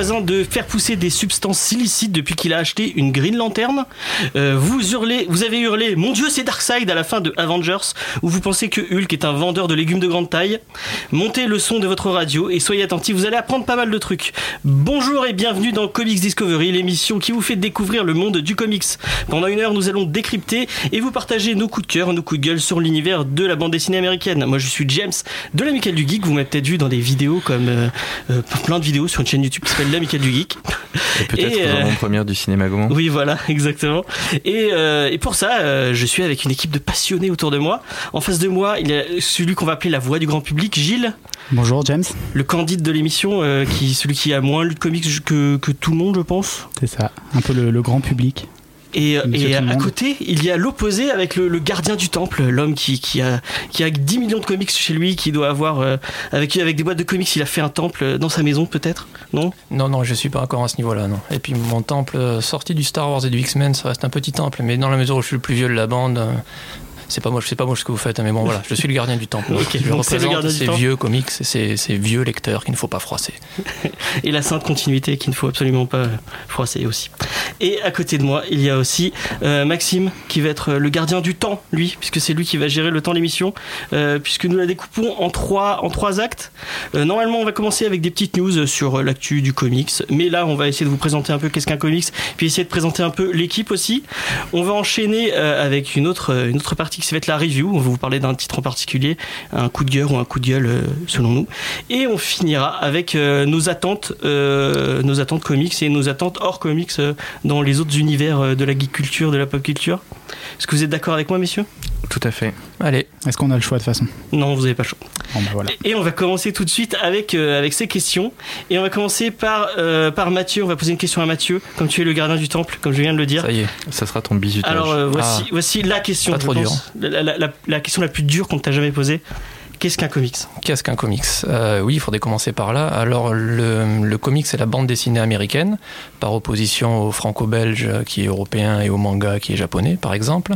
voisin de faire pousser des substances illicites depuis qu'il a acheté une Green Lantern. Euh, vous hurlez, vous avez hurlé Mon Dieu, c'est Darkseid à la fin de Avengers, où vous pensez que Hulk est un vendeur de légumes de grande taille. Montez le son de votre radio et soyez attentifs, vous allez apprendre pas mal de trucs. Bonjour et bienvenue dans Comics Discovery, l'émission qui vous fait découvrir le monde du comics. Pendant une heure, nous allons décrypter et vous partager nos coups de cœur, nos coups de gueule sur l'univers de la bande dessinée américaine. Moi, je suis James de l'Amical du Geek. Vous m'avez peut-être vu dans des vidéos comme euh, euh, plein de vidéos sur une chaîne YouTube qui s'appelle l'Amical du Geek. Et peut-être euh, première du cinéma Gaumont. Oui, voilà, exactement. Et, euh, et pour ça, euh, je suis avec une équipe de passionnés autour de moi. En face de moi, il y a celui qu'on va appeler la voix du grand public, Gilles, Bonjour James, le candide de l'émission, euh, qui celui qui a moins lu de comics que, que tout le monde, je pense. c'est ça, un peu le, le grand public. Et, euh, et à côté, il y a l'opposé avec le, le gardien du temple, l'homme qui, qui, a, qui a 10 millions de comics chez lui, qui doit avoir, euh, avec, avec des boîtes de comics, il a fait un temple dans sa maison peut-être, non? Non, non, je suis pas encore à ce niveau-là, non. Et puis mon temple, euh, sorti du Star Wars et du X-Men, ça reste un petit temple, mais dans la mesure où je suis le plus vieux de la bande, c'est pas moi, je sais pas moi ce que vous faites, hein, mais bon voilà, je suis le gardien du temple. Ok, je représente ces vieux comics, ces, ces vieux lecteurs qu'il ne faut pas froisser. et la sainte continuité qu'il ne faut absolument pas froisser aussi. Et à côté de moi, il y a aussi euh, Maxime qui va être le gardien du temps, lui, puisque c'est lui qui va gérer le temps de l'émission, euh, puisque nous la découpons en trois, en trois actes. Euh, normalement, on va commencer avec des petites news sur l'actu du comics, mais là, on va essayer de vous présenter un peu qu'est-ce qu'un comics, puis essayer de présenter un peu l'équipe aussi. On va enchaîner avec une autre, une autre partie qui va être la review. On va vous parler d'un titre en particulier, un coup de gueule ou un coup de gueule euh, selon nous. Et on finira avec euh, nos attentes, euh, nos attentes comics et nos attentes hors comics dans les autres univers de la geek culture, de la pop culture. Est-ce que vous êtes d'accord avec moi, messieurs? Tout à fait. Allez, Est-ce qu'on a le choix de toute façon? Non, vous n'avez pas le choix. Bon bah voilà. Et on va commencer tout de suite avec, euh, avec ces questions. Et on va commencer par, euh, par Mathieu. On va poser une question à Mathieu, comme tu es le gardien du temple, comme je viens de le dire. ça y est. Ça sera ton bisutage. Alors euh, voici, Ah. voici la question. Pas trop dur. pense. La, la- la- la question la plus dure qu'on t'a jamais posée. Qu'est-ce qu'un comics? Qu'est-ce qu'un comics? Euh, Oui, il faudrait commencer par là. Alors, le, le comics, c'est la bande dessinée américaine, par opposition au franco-belge qui est européen et au manga qui est japonais, par exemple.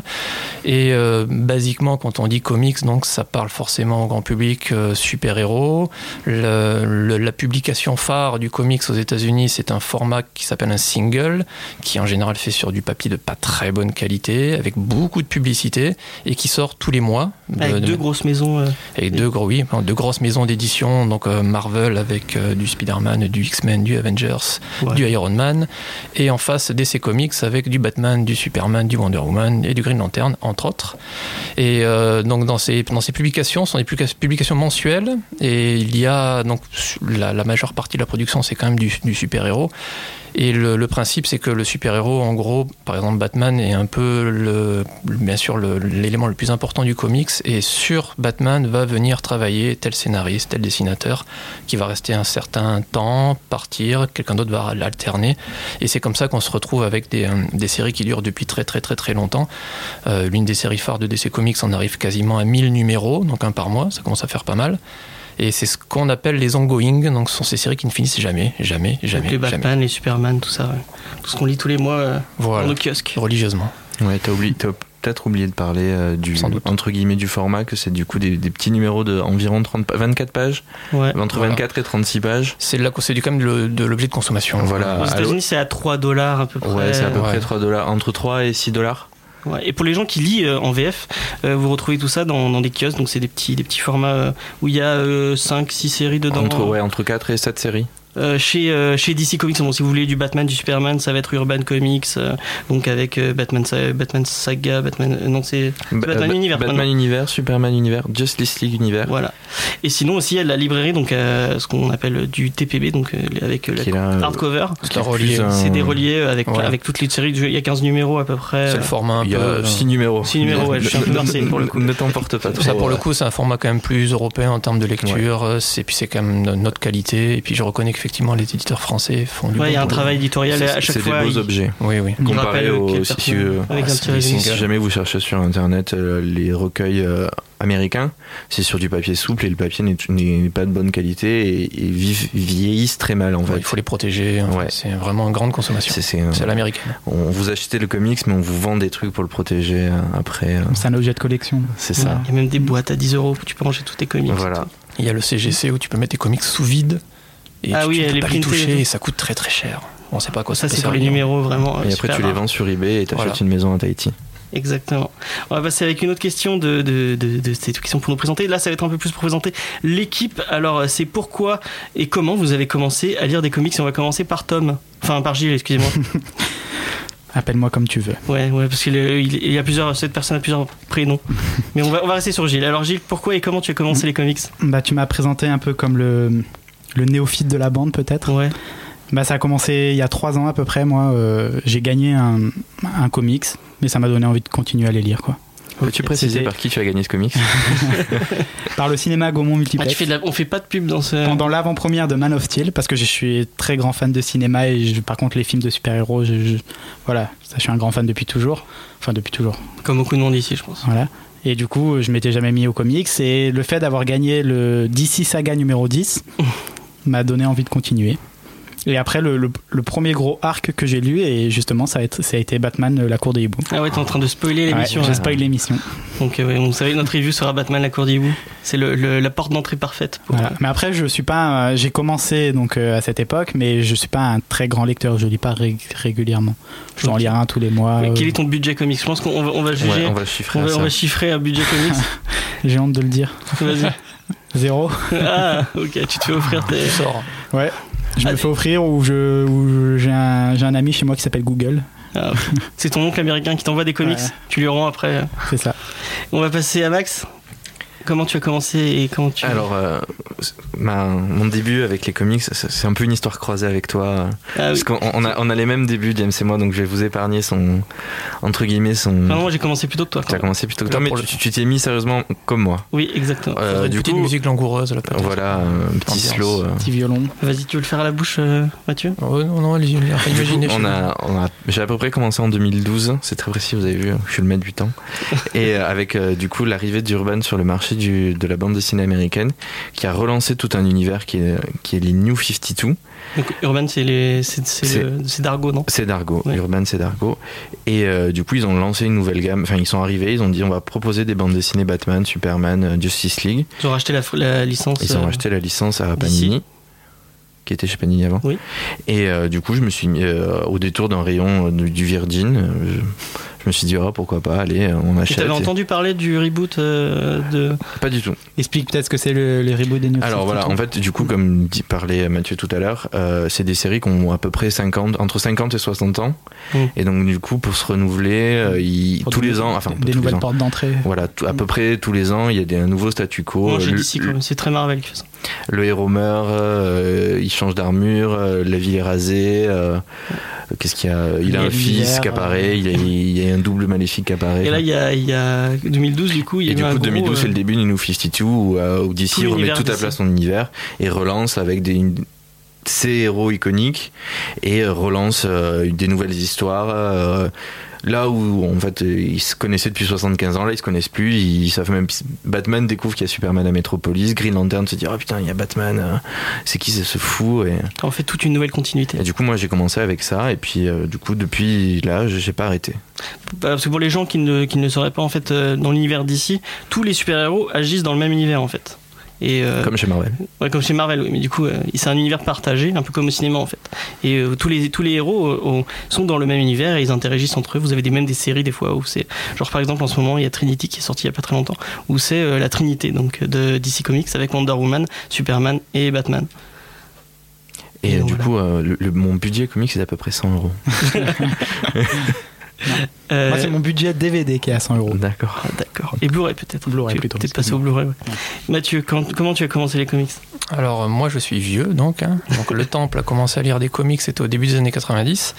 Et euh, basiquement, quand on dit comics, donc ça parle forcément au grand public euh, super-héros. La publication phare du comics aux États-Unis, c'est un format qui s'appelle un single, qui en général fait sur du papier de pas très bonne qualité, avec beaucoup de publicité, et qui sort tous les mois. Avec de- de- deux grosses maisons. euh, et deux, gros, oui, deux grosses maisons d'édition, donc euh, Marvel avec euh, du Spider-Man, du X-Men, du Avengers, ouais. du Iron Man, et en face DC Comics avec du Batman, du Superman, du Wonder Woman et du Green Lantern, entre autres. Et euh, donc dans ces, dans ces publications, ce sont des publica- publications mensuelles, et il y a donc la, la majeure partie de la production, c'est quand même du, du super-héros. Et le, le principe, c'est que le super-héros, en gros, par exemple Batman est un peu, le, bien sûr, le- l'élément le, plus important du comics. Et sur Batman va venir travailler tel scénariste, tel dessinateur, qui va rester un certain temps, partir, quelqu'un d'autre va l'alterner. Et c'est comme ça qu'on se retrouve avec des, euh, des séries qui durent depuis très très très très longtemps. Euh, L'une des séries phares de DC Comics en arrive quasiment à 1000 numéros, donc un par mois, ça commence à faire pas mal. Et c'est ce qu'on appelle les ongoing, donc ce sont ces séries qui ne finissent jamais, jamais, jamais, Donc les jamais. Batman, les Superman, tout ça. Tout ce qu'on lit tous les mois euh, dans nos kiosques. religieusement. Ouais, t'as oublié, peut-être oublié de parler euh, du entre guillemets du format que c'est du coup des, des petits numéros de environ 30, pa- 24 pages, Ouais. entre Voilà. 24 et 36 pages. C'est de la- c'est du- quand même le- de l'objet de consommation. Voilà. Aux États-Unis, c'est à 3 dollars à peu près. Ouais, c'est à peu Ouais. près 3 dollars, entre 3 et 6 dollars. Ouais, Et pour les gens qui lisent euh, en VF, euh, vous retrouvez tout ça dans, dans des kiosques. Donc c'est des petits, des petits formats euh, où il y a 5-6 séries dedans. Entre, ouais, entre 4 et 7 séries. Euh, chez, euh, chez DC Comics, bon, si vous voulez du Batman, du Superman, ça va être Urban Comics. euh, donc avec euh, Batman, Batman Saga, Batman. euh, non, c'est. Ba- Batman Ba- Univers, Batman pardon. Univers, Superman Univers, Justice League Univers. Voilà. Et sinon aussi, il y a la librairie, donc euh, ce qu'on appelle du TPB, donc euh, avec euh, la hardcover. C'est des reliés avec, avec toutes les séries. Il y a 15 numéros à peu près. C'est le format un Il y a peu. 6 numéros. six numéros, ouais, je suis un peu pour le coup. Ne t'emporte pas trop. Ça pour le coup c'est un format quand même plus européen en termes de lecture, c'est puis c'est quand même notre qualité et puis je reconnais qu'effectivement les éditeurs français font du Ouais, il y a bon un travail éditorial C'est à chaque c'est fois. des beaux il- objets. Oui oui. Comparé au, quelle si, euh, avec ah, c'est si jamais vous cherchez sur internet euh, les recueils euh, américains, c'est sur du papier souple et le papier n'est- pas de bonne qualité et, et vive- vieillissent très mal en Ouais, fait. il faut les protéger, hein. Ouais. c'est vraiment une grande consommation. C'est- c'est, euh, C'est à l'américaine. on vous achetez le comics mais on vous vend des trucs pour le protéger euh, après. euh, C'est un objet de collection. c'est ça. Il y a même des boîtes à 10 euros où tu peux ranger tous tes comics. Voilà. Il y a le CGC où tu peux mettre tes comics sous vide Et Ah tu, oui, tu elle peux est pas les toucher et ça coûte très très cher. On sait pas à quoi Ça, ça, c'est pour les numéros vraiment. Et après, tu les vends sur eBay et t'achètes Voilà. une maison à Tahiti. Exactement. On va passer avec une autre question de, de, de, de cette question pour nous présenter. Là, ça va être un peu plus pour présenter l'équipe. Alors, c'est pourquoi et comment vous avez commencé à lire des comics? On va commencer par Tom. Enfin, par Gilles, excusez-moi. Appelle-moi comme tu veux. Ouais, ouais, parce qu'il il y a plusieurs, cette personne a plusieurs prénoms. Mais on va, on va rester sur Gilles. Alors, Gilles, pourquoi et comment tu as commencé les comics? Bah, tu m'as présenté un peu comme le, le néophyte de la bande, peut-être. Ouais. Bah, ça a commencé il y a trois ans à peu près. Moi, euh, j'ai gagné un, un comics, mais ça m'a donné envie de continuer à les lire, quoi. Peux-tu préciser par qui tu as gagné ce comics Par le cinéma Gaumont Ah, Multiplex. tu fais de la- on fait pas de pub dans ce. Pendant l'avant-première de Man of Steel, parce que je suis très grand fan de cinéma et je- par contre les films de super-héros, je, je- voilà, ça, je suis un grand fan depuis toujours. Enfin depuis toujours. Comme beaucoup de monde ici, je pense. Voilà. Et du coup, je m'étais jamais mis aux comics et le fait d'avoir gagné le DC Saga numéro 10 m'a donné envie de continuer. Et après, le, le- le premier gros arc que j'ai lu, et justement, ça a, été, ça a été Batman, euh, la cour des hiboux. Ah ouais, t'es en train de spoiler l'émission. Ouais, j'ai spoil l'émission. Donc, euh, ouais, vous savez, notre review sera Batman la cour des hiboux. C'est le, le- la porte d'entrée parfaite. Pour, Voilà. Mais après, je suis pas. euh, j'ai commencé donc euh, à cette époque, mais je suis pas un très grand lecteur. Je lis pas ré- régulièrement. Je dois en lire un tous les mois. Mais euh, quel est ton budget comics? Je pense qu'on va, on va juger. Ouais, on va chiffrer on, va, on va chiffrer un budget comics. J'ai honte de le dire. Vas-y. Zéro. Ah, ok, tu te fais offrir tes. Tu sors. Ouais. Je Ah, me fais offrir ou je, ou j'ai un, j'ai un ami chez moi qui s'appelle Google. Ah. C'est ton oncle américain qui t'envoie des comics. Ouais. Tu lui rends après. C'est ça. On va passer à Max. Comment tu as commencé et comment tu. Alors, euh, ma- mon début avec les comics, c'est un peu une histoire croisée avec toi. Ah, oui. Parce qu'on on a, on a les mêmes débuts, James et moi, donc je vais vous épargner son. Entre guillemets, son. Enfin, non, moi j'ai commencé plus tôt que toi. Tu as commencé plutôt que Là, toi, mais tu le- tu t'y es mis sérieusement comme moi. Oui, exactement. Euh, du petite coup, musique langoureuse là voilà, un petit Ambiance. slow. euh. Petit violon. Vas-y, tu veux le faire à la bouche, euh, Mathieu? Oh, non, non, imaginez. on a, on a, j'ai à peu près commencé en 2012, c'est très précis, vous avez vu, je suis le maître du temps. Et euh, avec euh, du coup l'arrivée d'Urban sur le marché du, de la bande dessinée américaine, qui a relancé tout un univers qui est, qui est les New 52. Donc, Urban, c'est les... c'est- c'est C'est- le- c'est Dargo, non? C'est Dargo, Ouais. Urban c'est Dargo. Et euh, du coup ils ont lancé une nouvelle gamme, enfin ils sont arrivés, ils ont dit on va proposer des bandes dessinées Batman, Superman, euh, Justice League. Ils ont racheté la, la licence. Ils ont euh, acheté la licence à. Panini. Qui était chez Panini avant. Oui. Et euh, du coup, je me suis mis euh, au détour d'un rayon euh, du du Virgin. Je, me suis dit, oh, pourquoi pas, allez, on achète. t'avais Et- entendu parler du reboot euh, de. Pas du tout. Explique peut-être ce que c'est le, les reboots des New Alors voilà, en fait, du coup, comme dit, parlait Mathieu tout à l'heure, euh, c'est des séries qui ont à peu près 50, entre 50 et 60 ans. Mm. Et donc, du coup, pour se renouveler, euh, Pour tous des- les ans, enfin, des, les nouvelles ans. portes d'entrée. Voilà, tout- à peu près tous les ans, il y a des, un nouveau statu quo. Non, j'ai. C'est très Marvel qui fait ça. le héros meurt, euh, il change d'armure, euh, la ville est rasée. euh, Qu'est-ce qu'il y a? Il Il y a a un fils qui apparaît, il, y a, il y a un double maléfique qui apparaît. Et là, il y a, il y a 2012, du coup, il y a Et du coup, gros, 2012, euh, c'est le début du New 52 où, euh, où DC Tout remet tout à plat son univers et relance avec des, une- ses héros iconiques et euh, relance euh, des nouvelles histoires. euh, là où en fait ils se connaissaient depuis 75 ans, là ils se connaissent plus, ils savent même Batman découvre qu'il y a Superman à Metropolis, Green Lantern se dit oh putain il y a Batman, euh, c'est qui ce fou et, En fait, toute une nouvelle continuité. et du coup moi j'ai commencé avec ça et puis euh, du coup depuis là j'ai pas arrêté. Parce que pour les gens qui ne, qui ne sauraient pas, en fait, euh, dans l'univers d'ici, tous les super-héros agissent dans le même univers, en fait. Et, euh, Comme chez Marvel. Ouais, comme chez Marvel, oui, mais du coup, euh, c'est un univers partagé, un peu comme au cinéma en fait. Et euh, tous, les, tous les héros ont- sont dans le même univers et ils interagissent entre eux. Vous avez des, même des séries des fois où c'est. Genre par exemple, en ce moment, il y a Trinity qui est sorti il y a pas très longtemps, où c'est la Trinité donc, de DC Comics avec Wonder Woman, Superman et Batman. Et Et du voilà. coup le, le- mon budget comique c'est à peu près 100 euros. Euh, Moi, c'est mon budget DVD qui est à 100 euros. D'accord. ah, D'accord. Et Blu-ray peut-être. Blu-ray plutôt, Peut-être passé au Blu-ray. ouais. Mathieu, quand- comment tu as commencé les comics? Alors euh, moi je suis vieux donc, hein. donc le Temple a commencé à lire des comics c'était au début des années 90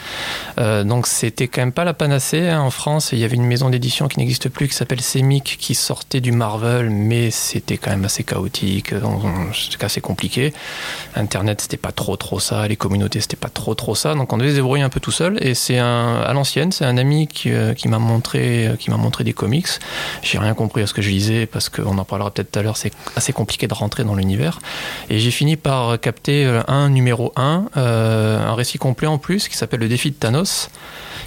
Euh, donc c'était quand même pas la panacée hein. en France. Il y avait une maison d'édition qui n'existe plus qui s'appelle Semic qui sortait du Marvel mais c'était quand même assez chaotique euh, c'était assez compliqué. Internet c'était pas trop trop ça. Les communautés c'était pas trop trop ça. Donc on devait se débrouiller un peu tout seul. Et c'est un à l'ancienne c'est un ami qui, euh, qui m'a montré qui m'a montré des comics. J'ai rien compris à ce que je lisais parce qu'on en parlera peut-être tout à l'heure. C'est assez compliqué de rentrer dans l'univers et j'ai fini par capter euh, un numéro 1, euh, un récit complet en plus, qui s'appelle Le défi de Thanos,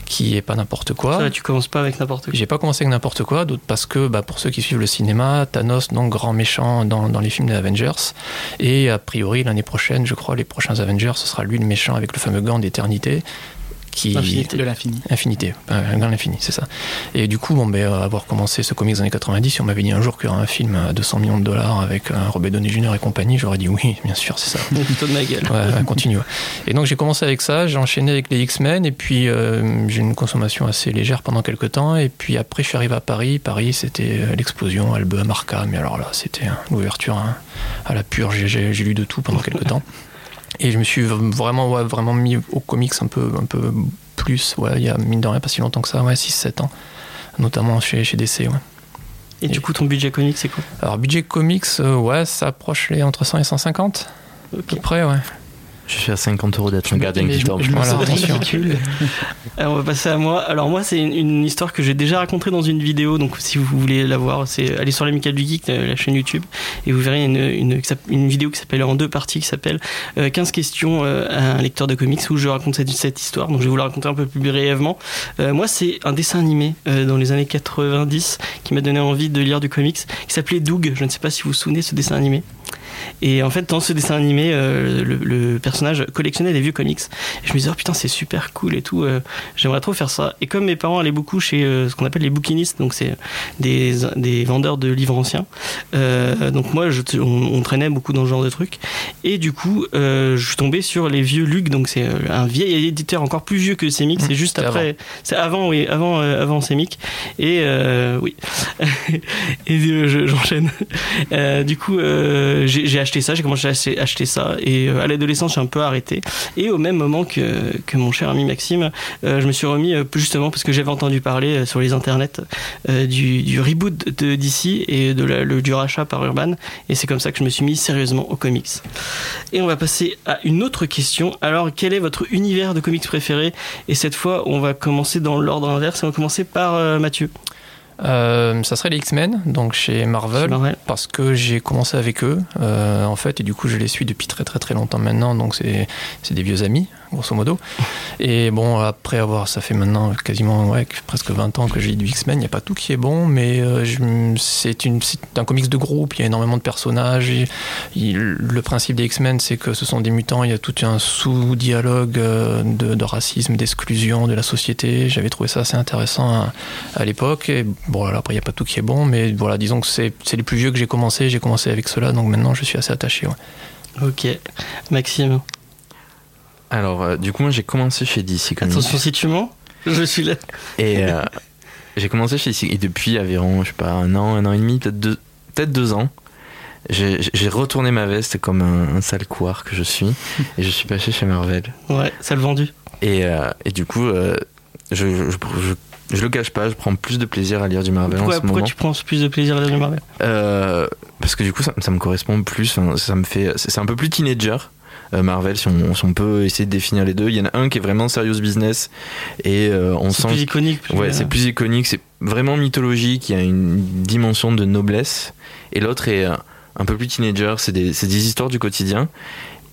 qui est pas n'importe quoi. Ça, tu commences pas avec n'importe quoi. J'ai pas commencé avec n'importe quoi, d'autres parce que bah, pour ceux qui suivent le cinéma, Thanos, donc grand méchant dans, dans les films des Avengers, et a priori l'année prochaine, je crois, les prochains Avengers, ce sera lui le méchant avec le fameux gant d'éternité. Qui... Infinité. De l'infini. Infinité, euh, gant l'infini, c'est ça. Et du coup, bon, ben, euh, avoir commencé ce comics des années 90, si on m'avait dit un jour qu'il y aurait un film à 200 millions de dollars avec un Robert Downey Jr. et compagnie, j'aurais dit oui, bien sûr, c'est ça. Plutôt de ma gueule. Ouais, continue. Et donc j'ai commencé avec ça, j'ai enchaîné avec les X-Men, et puis euh, j'ai une consommation assez légère pendant quelques temps, et puis après je suis arrivé à Paris. Paris c'était euh, l'explosion, album, Arkham, mais alors là c'était l'ouverture hein, à la pure, j'ai lu de tout pendant quelques temps. Et je me suis vraiment, ouais, vraiment mis au comics un peu, un peu plus, ouais, il y a mine de rien pas si longtemps que ça, ouais, 6-7 ans, notamment chez, chez DC. Ouais. Et du coup, ton budget comique, c'est quoi? Alors budget comics, euh, ouais, ça approche les entre 100 et 150 à peu près, ouais. Je suis à 50 euros d'être un gardien Mais qui je- tombe. je me Voilà, ridicule. Alors, on va passer à moi. Alors moi, c'est une, une histoire que j'ai déjà racontée dans une vidéo. Donc si vous voulez la voir, c'est aller sur l'amicale du geek, euh, la chaîne YouTube, et vous verrez une, vidéo qui s'appelle en deux parties, qui s'appelle euh, 15 questions euh, à un lecteur de comics, où je raconte cette, cette histoire. Donc je vais vous la raconter un peu plus brièvement. Euh, moi, c'est un dessin animé euh, dans les années 90 qui m'a donné envie de lire du comics, qui s'appelait Doug. Je ne sais pas si vous vous souvenez de ce dessin animé. Et en fait, dans ce dessin animé, euh, le, le personnage collectionnait des vieux comics. Et je me disais, oh putain, c'est super cool et tout. euh, J'aimerais trop faire ça. Et comme mes parents allaient beaucoup chez euh, ce qu'on appelle les bouquinistes, donc c'est des, des vendeurs de livres anciens, donc moi, je, on, on traînait beaucoup dans ce genre de trucs. Et du coup, je suis tombé sur les vieux Luc, donc c'est un vieil éditeur encore plus vieux que Semic. C'est Mmh, juste après, c'est avant, oui, avant, avant Semic. Et oui. et je- j'enchaîne. Du coup, j'ai j'ai acheté ça, j'ai commencé à acheter, ça, et euh, à l'adolescence, j'ai un peu arrêté. Et au même moment que, que mon cher ami Maxime, euh, je me suis remis euh, justement parce que j'avais entendu parler sur les internets du, du reboot de DC et de la- le, du rachat par Urban, et c'est comme ça que je me suis mis sérieusement aux comics. Et on va passer à une autre question. Alors, quel est votre univers de comics préféré? Et cette fois, on va commencer dans l'ordre inverse, on va commencer par Mathieu. Euh, ça serait les X-Men, donc chez Marvel. Parce que j'ai commencé avec eux euh, en fait et du coup je les suis depuis très très très longtemps maintenant donc c'est des vieux amis grosso modo et bon après avoir ça fait maintenant quasiment presque 20 ans que j'ai du X-Men il n'y a pas tout qui est bon mais euh, c'est un comics de groupe il y a énormément de personnages le principe des X-Men c'est que ce sont des mutants il y a tout un sous-dialogue euh, de, racisme d'exclusion de la société j'avais trouvé ça assez intéressant à, l'époque et bon après il n'y a pas tout qui est bon mais voilà disons que c'est les plus vieux que j'ai commencé j'ai commencé avec cela donc maintenant je suis assez attaché. Ok. Maxime. Alors, euh, du coup, moi, j'ai commencé chez DC Comics. Attention si tu mens, je suis là. Et euh, j'ai commencé chez DC. Et depuis environ, je sais pas, un an, un an et demi, peut-être deux, peut-être deux ans, j'ai retourné ma veste comme un, un sale couard que je suis. et je suis passé chez Marvel. Ouais, ça le vendu. Et, euh, et du coup, je, je, je, je le cache pas, je prends plus de plaisir à lire du Marvel en Pourquoi, ce pourquoi moment. tu prends plus de plaisir à lire du Marvel? Euh, parce que du coup, ça, ça me correspond plus. Enfin, ça me fait. C'est un peu plus teenager. Euh, Marvel, si on, si on peut essayer de définir les deux. Il y en a un qui est vraiment serious business et euh, on C'est sent plus iconique. plus, Ouais, c'est plus iconique, c'est vraiment mythologique, il y a une dimension de noblesse. Et l'autre est euh, un peu plus teenager, c'est des, c'est des histoires du quotidien.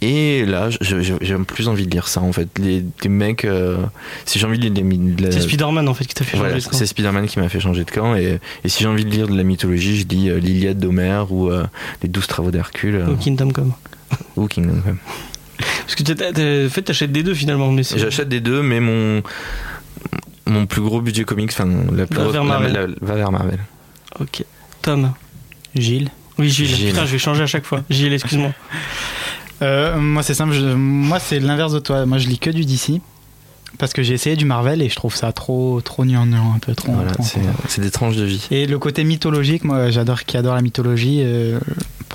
Et là, j'ai plus envie de lire ça en fait. Les, les mecs, euh, si j'ai envie de lire de la- C'est Spider-Man en fait qui t'a fait voilà, changer de camp. c'est Spider-Man qui m'a fait changer de camp. Et, et si j'ai envie de lire de la mythologie, je lis euh, l'Iliade d'Homère ou euh, les douze travaux d'Hercule Au Kingdom Come. Ou Kingdom Come. Parce que t'as- t'as- t'as- en fait, t'achètes des deux finalement. Mais c'est- J'achète des deux, mais mon, mon plus gros budget comics, enfin, la plus Va grosse- vers Marvel. la- la- va vers Marvel. Ok. Tom. Gilles. Oui, Gilles. Gilles. Putain, je vais changer à chaque fois. Gilles, excuse-moi. Euh, moi, c'est simple. je- moi, c'est l'inverse de toi. Moi, je lis que du DC. Parce que j'ai essayé du Marvel et je trouve ça trop, trop gnangnan, un peu trop. Voilà, trop- c'est c'est des tranches de vie. Et le côté mythologique, moi, j'adore qui adore la mythologie. euh,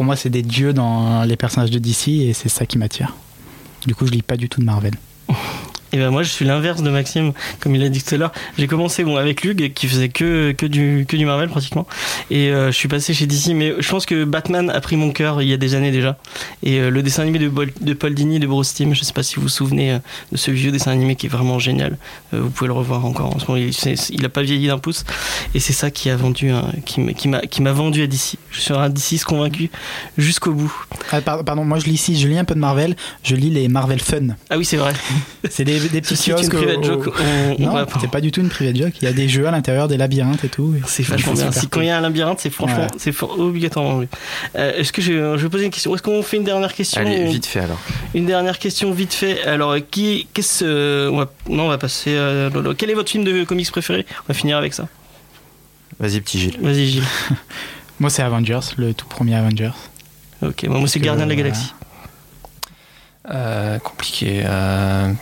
pour moi, c'est des dieux dans les personnages de DC et c'est ça qui m'attire. Du coup, je lis pas du tout de Marvel. Et ben moi je suis l'inverse de Maxime, comme il a dit tout à l'heure. J'ai commencé bon avec Lug qui faisait que que du que du Marvel pratiquement, et euh, je suis passé chez DC. Mais je pense que Batman a pris mon cœur il y a des années déjà. Et euh, le dessin animé de, Bol- de Paul Dini de Bruce Timm, je sais pas si vous vous souvenez euh, de ce vieux dessin animé qui est vraiment génial. Vous pouvez le revoir encore en ce moment. Il, il a pas vieilli d'un pouce, et c'est ça qui a vendu, un- qui m'a qui m'a vendu à DC. Je suis un DC convaincu jusqu'au bout. Ah, par- pardon, moi, je lis ici, je lis un peu de Marvel. Je lis les Marvel Fun. Ah oui c'est vrai. C'est des des, des petits kiosques. private au- joke. Non, c'est pas du tout une private joke. Il y a des jeux à l'intérieur des labyrinthes et tout. C'est vachement bien. Si quand il y a un labyrinthe, c'est franchement, Ouais. c'est obligatoirement. oui. Euh, Est-ce que je, je vais poser une question? Est-ce qu'on fait une dernière question Allez, ou- vite fait alors. Une dernière question vite fait. Alors, qui, qu'est-ce, euh, on va- non, on va passer. Lolo. Quel est votre film de comics préféré? On va finir avec ça. Vas-y, petit Gilles. Vas-y, Gilles. Moi, c'est Avengers, le tout premier Avengers. Ok, moi, moi c'est Gardien de la. Galaxie. Euh, compliqué. euh,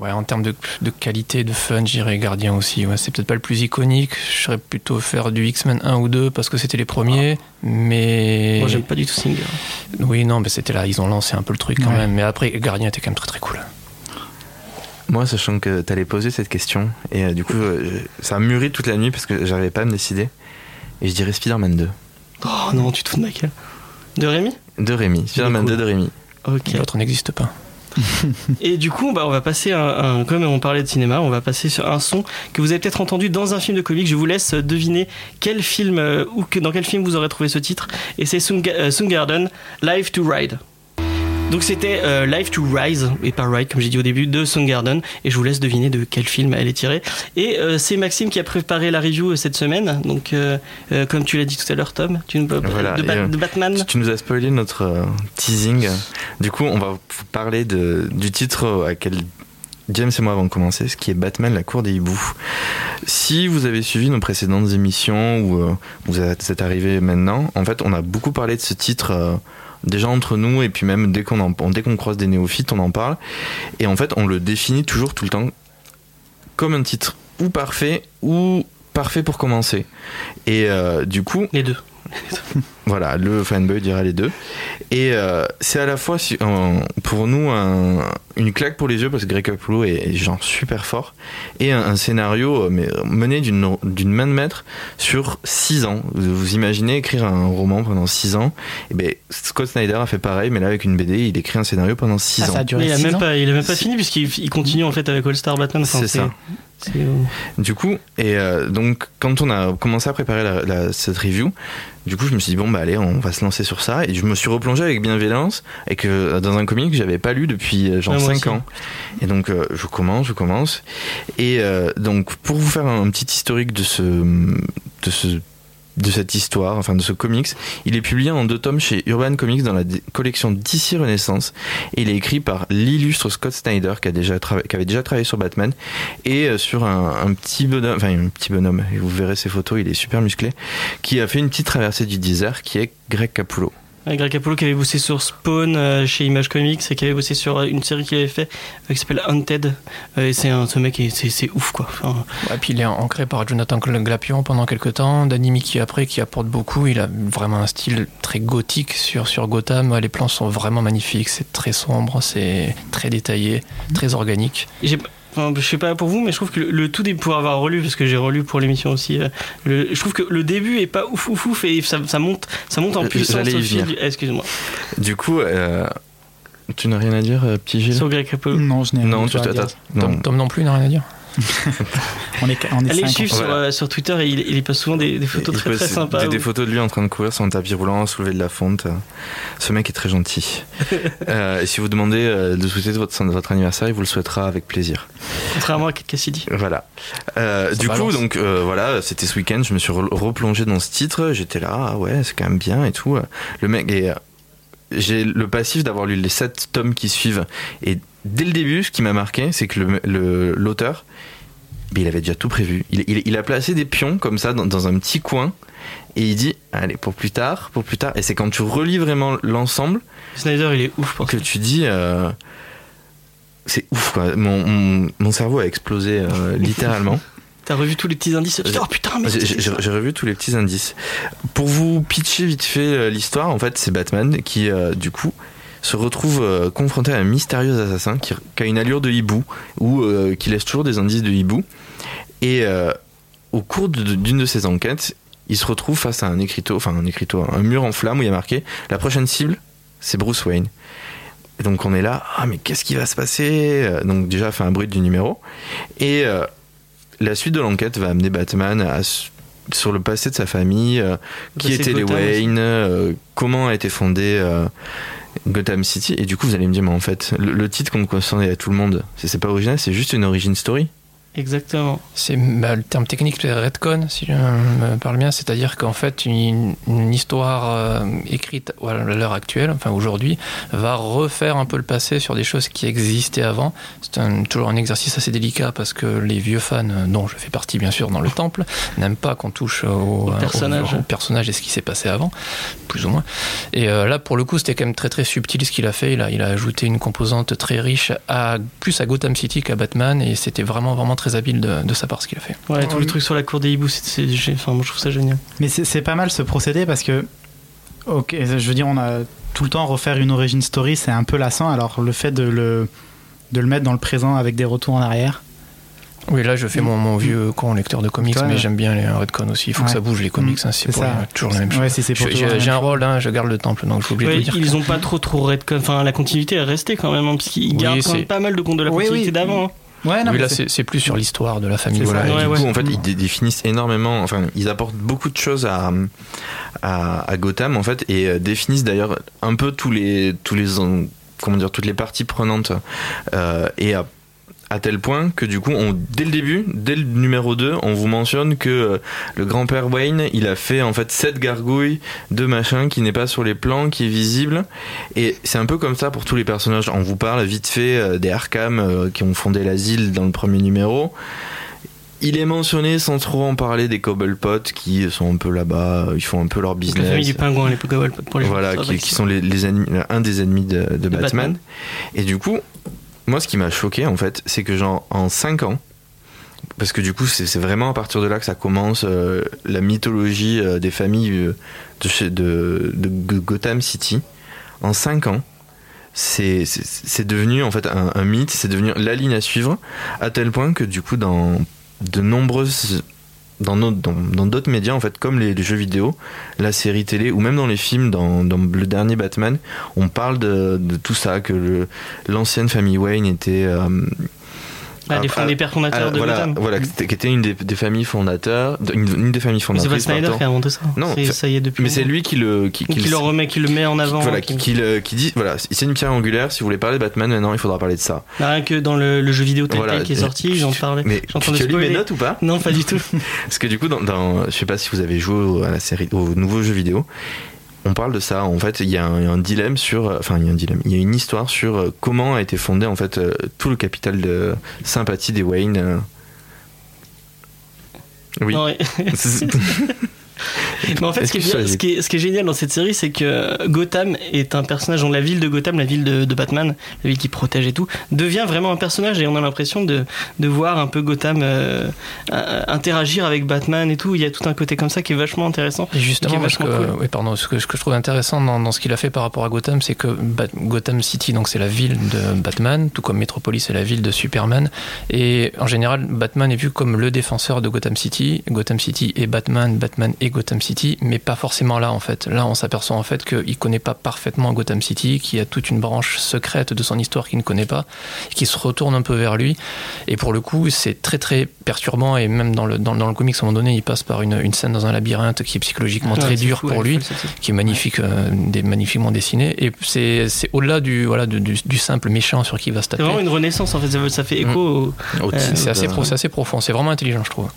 ouais, en termes de, de qualité, de fun, j'irais Gardien aussi. Ouais, c'est peut-être pas le plus iconique. Je serais plutôt faire du X-Men 1 ou 2 parce que c'était les premiers. Mais. Moi, j'aime pas du tout Singer. Oui, non, mais c'était là. Ils ont lancé un peu le truc quand Ouais. même. Mais après, Gardien était quand même très très cool. Moi, sachant que t'allais poser cette question, et euh, du coup, euh, ça a mûri toute la nuit parce que j'arrivais pas à me décider. Et je dirais Spider-Man 2. Oh non, tu te fous de ma gueule. De Rémi? De Rémi. Spider-Man cool. 2 de Rémi. Ok. L'autre n'existe pas. Et du coup, bah, on va passer un, comme on parlait de cinéma, on va passer sur un son que vous avez peut-être entendu dans un film de comics. Je vous laisse deviner quel film euh, ou dans quel film vous aurez trouvé ce titre. Et c'est Sound euh, Soundgarden, Live to Ride. Donc c'était euh, Live to Rise et pas Ride comme j'ai dit au début de Soundgarden et je vous laisse deviner de quel film elle est tirée. Et euh, c'est Maxime qui a préparé la review euh, cette semaine. Donc euh, comme tu l'as dit tout à l'heure, Tom, tu nous Voilà, de, de Batman. Tu nous as spoilé notre teasing. Du coup, on va vous parler de, du titre à quel James et moi avons commencé, ce qui est Batman, la cour des hiboux. Si vous avez suivi nos précédentes émissions ou vous êtes arrivé maintenant, en fait, on a beaucoup parlé de ce titre déjà entre nous et puis même dès qu'on croise des néophytes, on en parle. Et en fait, on le définit toujours tout le temps comme un titre ou parfait ou parfait pour commencer. Et euh, du coup, Les deux. voilà, le fanboy dira les deux. Et euh, c'est à la fois si- euh, pour nous un- une claque pour les yeux parce que Greg Capullo est, est genre super fort et un, un scénario euh, mais, mené d'une main de maître sur 6 ans. Vous, vous imaginez écrire un roman pendant 6 ans Et ben Scott Snyder a fait pareil, mais là avec une BD, il écrit un scénario pendant 6 Ah, ça a ans. duré il a six même ans pas, il a même pas fini puisqu'il il continue en fait avec All Star Batman. C'est ça. Euh, Du coup, et euh, donc quand on a commencé à préparer la- la- cette review, du coup je me suis dit bon bah allez on va se lancer sur ça et je me suis replongé avec bienveillance et que dans un comic que j'avais pas lu depuis euh, genre moi 5 aussi. ans. Et donc euh, je commence, je commence et euh, donc pour vous faire un petit historique de ce de ce de cette histoire, enfin de ce comics. Il est publié en deux tomes chez Urban Comics dans la collection DC Renaissance et il est écrit par l'illustre Scott Snyder qui, a déjà qui avait déjà travaillé sur Batman et euh, sur un, un petit bonhomme, enfin un petit bonhomme, et vous verrez ses photos, il est super musclé, qui a fait une petite traversée du désert qui est Greg Capullo. Greg Capullo qui avait bossé sur Spawn euh, chez Image Comics et qui avait bossé sur euh, une série qu'il avait fait euh, qui s'appelle Hunted. Euh, et c'est un, ce mec, est- c'est, c'est ouf quoi. Enfin, Ouais, puis il est ancré par Jonathan Glapion pendant quelques temps, Danny Mickey après qui apporte beaucoup. Il a vraiment un style très gothique sur, sur Gotham. Les plans sont vraiment magnifiques, c'est très sombre, c'est très détaillé, très organique. j'ai, enfin, je sais pas pour vous, mais je trouve que le, le tout début, pour avoir relu, parce que j'ai relu pour l'émission aussi, euh, le- je trouve que le début est pas ouf ouf ouf et ça, ça monte, ça monte en Euh, puissance j'allais y au fil venir. du- eh, Excuse-moi. Du coup, euh, tu n'as rien à dire, petit Gilles? Sur Greg. Non, je n'ai rien à dire. Non. Tom non plus n'a rien à dire. On est, on est Allez le cinq, sur, Voilà. euh, sur Twitter et il, il y passe souvent des, des photos Il très poste très sympas. Des, où- des photos de lui en train de courir sur un tapis roulant, soulever de la fonte. Ce mec est très gentil. Euh, et si vous demandez euh, de souhaiter votre, votre anniversaire, il vous le souhaitera avec plaisir. Contrairement à Kate Cassidy. Voilà. Euh, du coup, donc euh, voilà, c'était ce week-end, je me suis re- replongé dans ce titre. J'étais là, ah ouais, c'est quand même bien et tout. Le mec, j'ai le passif d'avoir lu les sept tomes qui suivent. Et dès le début, ce qui m'a marqué, c'est que le- le- l'auteur, il avait déjà tout prévu. Il, il- il a placé des pions comme ça dans, dans un petit coin. Et il dit, allez, pour plus tard, pour plus tard. Et c'est quand tu relis vraiment l'ensemble Snyder, il est ouf pour que ça. tu dis euh, c'est ouf quoi mon, mon, mon cerveau a explosé euh, littéralement T'as revu tous les petits indices. Oh putain, mais J'ai- revu tous les petits indices pour vous pitcher vite fait euh, l'histoire en fait c'est Batman qui euh, du coup se retrouve euh, confronté à un mystérieux assassin qui, qui a une allure de hibou ou euh, qui laisse toujours des indices de hibou et euh, au cours d'une de ses enquêtes il se retrouve face à un écriteau enfin un écriteau un mur en flamme où il y a marqué la prochaine cible c'est Bruce Wayne et donc on est là, ah mais qu'est-ce qui va se passer? Donc déjà fait un bruit du numéro. Et euh, la suite de l'enquête va amener Batman à sur le passé de sa famille, euh, qui étaient les. Wayne, euh, comment a été fondée Gotham City. Et du coup, vous allez me dire, mais en fait, le, titre qu'on concernait à tout le monde, c'est pas original, c'est juste une origin story? Exactement. C'est bah, le terme technique, c'est redcon, si je me parle bien, c'est-à-dire qu'en fait, une, une histoire euh, écrite à l'heure actuelle, enfin aujourd'hui, va refaire un peu le passé sur des choses qui existaient avant. C'est un- toujours un exercice assez délicat parce que les vieux fans, euh, dont je fais partie bien sûr dans le temple, n'aiment pas qu'on touche au, Au personnage. au- au personnage et ce qui s'est passé avant, plus ou moins. Et euh, là, pour le coup, c'était quand même très très subtil ce qu'il a fait. Il a, il a ajouté une composante très riche, à, plus à Gotham City qu'à Batman, et c'était vraiment vraiment très habile de, de sa part ce qu'il a fait. Ouais, tout Ouais. le truc sur la cour des hiboux, c'est, c'est- j'ai- enfin, moi je trouve ça génial. Mais c'est c'est pas mal ce procédé parce que, ok, je veux dire, on a tout le temps refaire une origin story, c'est un peu lassant. Alors le fait de le, de le mettre dans le présent avec des retours en arrière, Oui, là je fais mon, mon vieux con lecteur de comics, Toi, mais ouais. j'aime bien les Redcon aussi. Il faut que ça bouge les comics, hein, C'est c'est pour ça. les- toujours la même chose. ouais, si c'est pour Je- toujours la J'ai même j'ai un rôle, hein, je garde le temple, donc je suis obligé Ouais, de le dire. ils ont pas trop trop redcon, enfin la continuité est restée quand même, hein, parce qu'ils Oui, gardent quand même pas mal de de la Oui, continuité oui. d'avant. Ouais, non, là c'est- plus sur l'histoire de la famille. Ça. Ouais, du ouais. coup, en fait, ils dé- définissent énormément, enfin, ils apportent beaucoup de choses à, à, à Gotham, en fait, et euh, définissent d'ailleurs un peu tous les, tous les, en- comment dire, toutes les parties prenantes, euh, et à, à tel point que du coup, on, dès le début, dès le numéro 2, on vous mentionne que euh, le grand-père Wayne, il a fait en fait cette gargouille de machin qui n'est pas sur les plans, qui est visible, et c'est un peu comme ça pour tous les personnages. On vous parle vite fait euh, des Arkham euh, qui ont fondé l'asile dans le premier numéro. Il est mentionné sans trop en parler des Cobblepot qui sont un peu là-bas, ils font un peu leur Donc, la famille business. du pingouin, les Pokéball pour les Voilà, gens qui, qui sont les, les ennemis- un des ennemis de, de Batman. Batman. Et du coup, moi, ce qui m'a choqué, en fait, c'est que, genre, en 5 ans, parce que du coup, c'est vraiment à partir de là que ça commence euh, la mythologie euh, des familles euh, de, Gotham City. En 5 ans, c'est devenu en fait un, un mythe, c'est devenu la ligne à suivre, à tel point que du coup, dans de nombreuses dans nos- dans dans d'autres médias en fait comme les, jeux vidéo la série télé ou même dans les films dans, dans le dernier Batman on parle de, de tout ça que l'ancienne famille Wayne était euh, Ah, les, Ah, les pères fondateurs ah, de voilà, Gotham. voilà qui était, une des, des familles fondateurs une, une des familles Mais c'est pas fondatrices Snyder qui a inventé ça. Non, ça y est depuis. mais c'est lui qui le qui, Ou qui qui le- remet, qui le met en avant. voilà, qui- qui, qui le- qui dit voilà c'est une pierre angulaire si vous voulez parler de Batman maintenant il faudra parler de ça Rien que dans le, le jeu vidéo Telltale Voilà. qui est sorti, j'en parlais. mais tu as lu mes notes ou pas Non, pas du tout. Parce que du coup, dans, dans- je sais pas si vous avez joué à la série, au nouveau jeu vidéo, on parle de ça. En fait, il y, a un dilemme sur, enfin, il y a un dilemme. Il y a une histoire sur euh, comment a été fondé en fait euh, tout le capital de sympathie des Wayne. euh. Oui. Ouais. Mais en fait, ce qui, est ce, qui est, ce qui est génial dans cette série, c'est que Gotham est un personnage, donc la ville de Gotham, la ville de, de Batman, la ville qui protège et tout, devient vraiment un personnage et on a l'impression de, de voir un peu Gotham euh, euh, interagir avec Batman et tout. Il y a tout un côté comme ça qui est vachement intéressant. Et justement, parce que, vachement cool. oui, pardon, ce que, ce que je trouve intéressant dans, dans ce qu'il a fait par rapport à Gotham, c'est que Bat- Gotham City, donc c'est la ville de Batman, tout comme Metropolis est la ville de Superman. Et en général, Batman est vu comme le défenseur de Gotham City. Gotham City est Batman, Batman et Gotham City, mais pas forcément là en fait. Là, on s'aperçoit en fait qu'il connaît pas parfaitement Gotham City, qu'il y a toute une branche secrète de son histoire qu'il ne connaît pas, qui se retourne un peu vers lui. Et pour le coup, c'est très très perturbant. Et même dans le, dans, dans le comics, à un moment donné, il passe par une, une scène dans un labyrinthe qui est psychologiquement très Ouais, c'est dure fou, pour ouais, lui c'est qui est magnifique, euh, des, magnifiquement dessiné. Et c'est c'est au-delà du, voilà, du, du- du simple méchant sur qui il va se C'est taper. vraiment une renaissance en fait, ça, ça fait écho au- Au Euh, C'est assez, pro- c'est assez profond, c'est vraiment intelligent, je trouve.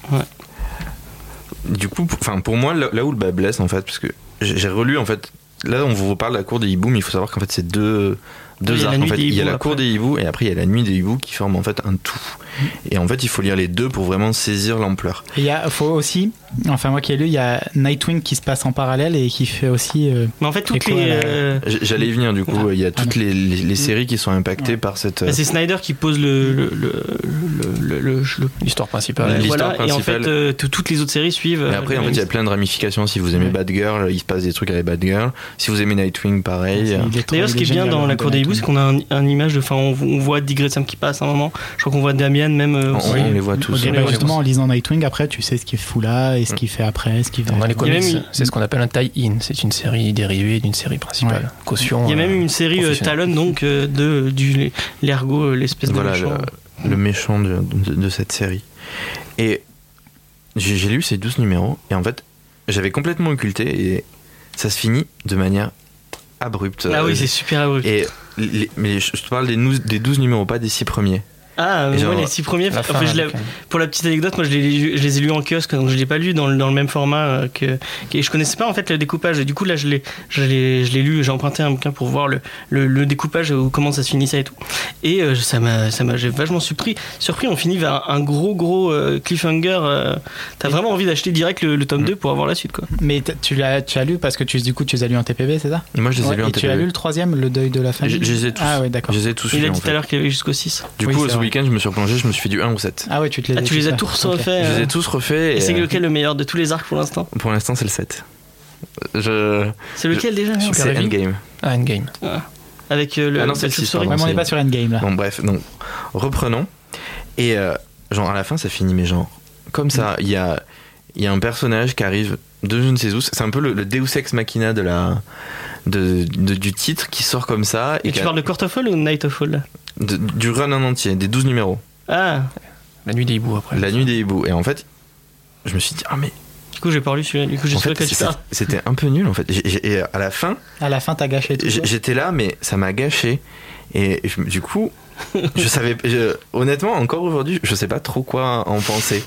Du coup, enfin pour moi, là, où le bas blesse en fait, parce que j'ai relu en fait. Là, on vous reparle de la cour des hiboux, mais il faut savoir qu'en fait, c'est deux, deux Oui, il y a la arcs. En fait, il y a la cour après. des hiboux et après il y a la nuit des hiboux qui forment en fait un tout. Et en fait, il faut lire les deux pour vraiment saisir l'ampleur. Il y a, faut aussi, enfin moi qui ai lu, il y a Nightwing qui se passe en parallèle et qui fait aussi. euh, Mais en fait, toutes les. la- euh, J'allais y venir du coup. Ah, il y a toutes pardon. les, les- les séries qui sont impactées Ouais. par cette. bah, c'est Snyder qui pose le, L'histoire principale. Voilà, l'histoire et en fait, principale. euh, tout- toutes les autres séries suivent. Et après, en fait, il y a plein de ramifications. Si vous aimez Ouais. Batgirl, il se passe des trucs avec Batgirl. Si vous aimez Nightwing, pareil. trop- D'ailleurs, ce qui est bien dans la cour des c'est qu'on a un, un image de. Enfin, on, on voit Dick Grayson qui passe à un moment. Je crois qu'on voit Damian même. euh, On, aussi. on les voit tous. Bah, justement, en lisant Nightwing, après, tu sais ce qu'il fout là et ce qu'il fait après, ce qu'il fait. Dans les comics, même- c'est ce qu'on appelle un tie-in. C'est une série dérivée d'une série principale. Ouais. Caution. Il y a même euh, une série euh. Talon, donc, euh, de du l'ergot, euh, l'espèce Voilà, de méchant. le, le méchant de, de- de cette série. Et j'ai lu ces 12 numéros, et en fait, j'avais complètement occulté, et ça se finit de manière abrupt. Ah oui, c'est super abrupt. Et les- mais je te parle des, nou- des 12 numéros, pas des 6 premiers. Ah, moi, les six premiers, La fin, je euh, pour la petite anecdote, moi je les, je les ai lus en kiosque, donc je l'ai pas lu dans, le- dans le même format euh, que, que- je connaissais pas en fait le découpage. Et du coup là, je l'ai, je l'ai, je l'ai lu, j'ai emprunté un bouquin pour voir le, le, le découpage ou comment ça se finissait et tout. Et euh, ça m'a, ça m'a, j'ai vachement surpris. Surpris, on finit vers un gros gros euh, cliffhanger. euh, t'as vraiment envie d'acheter direct le, le tome Mm. 2 pour avoir la suite quoi. Mais tu l'as, tu as lu parce que tu, du coup, tu les as lus en TPB, c'est ça? Moi, je les ai Ouais, lus en Et tu as lu le troisième, le deuil de la famille? Je- je les ai tous. Ah ouais, d'accord. Je les ai tous Il a dit tout à l'heure qu'il avait jusqu'au 6. Du coup. Week-end, je me suis replongé, je me suis fait du 1 au 7. Ah ouais, tu te les Ah, as tu les as fait. tous Ok. refaits. Je les euh, ai tous refaits. Et Et c'est euh, lequel le meilleur de tous les arcs pour l'instant? Pour l'instant, c'est le 7. Je... C'est lequel déjà? C'est. Endgame. Ah, Endgame. Avec euh, le. Ah non, c'est le Tube six, Story pardon. Ouais, mais on n'est pas sur Endgame là. Bon, bref, donc, reprenons. Et euh, genre, à la fin, ça finit, mais genre, comme ça, il y a, il y a un personnage qui arrive de je ne sais où. C'est un peu le, le Deus Ex Machina de la, de, de- du titre qui sort comme ça. Et tu parles de Court of Fall ou Night of Fall de- du run en entier, des 12 numéros. Ah, La nuit des hiboux après. La nuit des hiboux. Et en fait, je me suis dit, ah, mais du coup j'ai pas lu celui-là, du coup j'ai que tu c'était un peu nul en fait. Et à la fin, À la fin, t'as gâché tout. J'étais là, mais ça m'a gâché. Et je- du coup, je savais. je- honnêtement, encore aujourd'hui, je sais pas trop quoi en penser.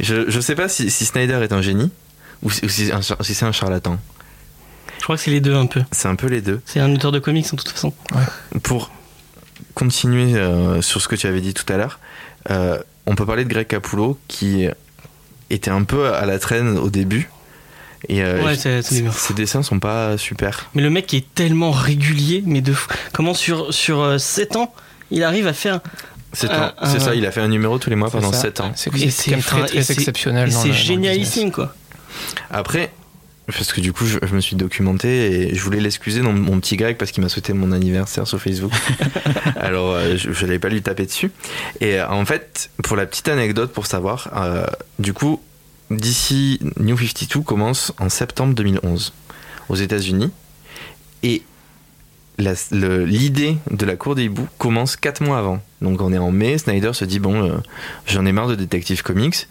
Je, je sais pas si, si Snyder est un génie ou si, ou si un char- si c'est un charlatan. Je crois que c'est les deux un peu. C'est un peu les deux. C'est un auteur de comics en toute façon. Pour continuer euh, sur ce que tu avais dit tout à l'heure, euh, on peut parler de Greg Capullo qui était un peu à la traîne au début. Et euh, Ouais, c'est- c'est bien. ses dessins sont pas super. Mais le mec est tellement régulier, mais de fou. Comment sur, sur 7 ans, il arrive à faire. C'est c'est ça, il a fait un numéro tous les mois pendant ça. 7 ans. C'est Et c'est c'est très, et très c'est- exceptionnel. C'est génialissime quoi. Après, parce que du coup, je, je me suis documenté et je voulais l'excuser dans mon petit Greg parce qu'il m'a souhaité mon anniversaire sur Facebook. Alors, euh, je n'allais pas lui taper dessus. Et euh, en fait, pour la petite anecdote, pour savoir, euh, du coup, d'ici New 52 commence en septembre 2011 aux États-Unis. Et l'idée de la cour des hiboux commence 4 mois avant. Donc on est en mai, Snyder se dit bon, euh, j'en ai marre de Detective Comics.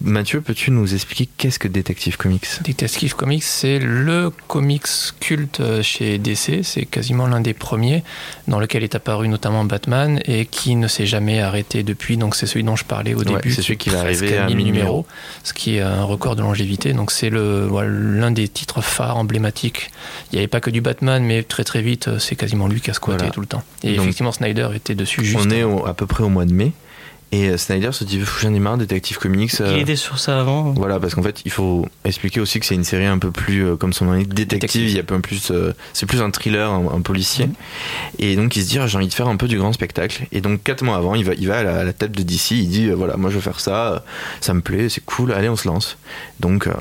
Mathieu, peux-tu nous expliquer qu'est-ce que Detective Comics? Detective Comics, c'est le comics culte euh, chez DC. C'est quasiment l'un des premiers dans lequel est apparu notamment Batman et qui ne s'est jamais arrêté depuis. Donc c'est celui dont je parlais au Ouais, début. c'est celui qui va arriver à 1000 1000 numéros. ce qui est un record de longévité. Donc c'est voilà, l'un des titres phares emblématiques. Il n'y avait pas que du Batman, mais très très vite, euh, c'est quasiment lui qui a squatté Voilà. tout le temps. Et Donc, effectivement, Snyder était dessus juste. On est au- à peu près au mois de mai. Et euh, Snyder se dit j'en ai marre, Detective Comics. euh, Il était sur ça avant. Voilà, parce qu'en fait, il faut expliquer aussi que c'est une série un peu plus, euh, comme son nom l'indique, détective. Détective. Il y a un peu plus, euh, c'est plus un thriller, un, un policier. Mhm. Et donc, il se dit, Ah, j'ai envie de faire un peu du grand spectacle. Et donc, quatre mois avant, il va, il va à la, à la table de DC. Il dit, euh, voilà, moi, je veux faire ça. euh, Ça me plaît, c'est cool. Allez, on se lance. Donc, euh,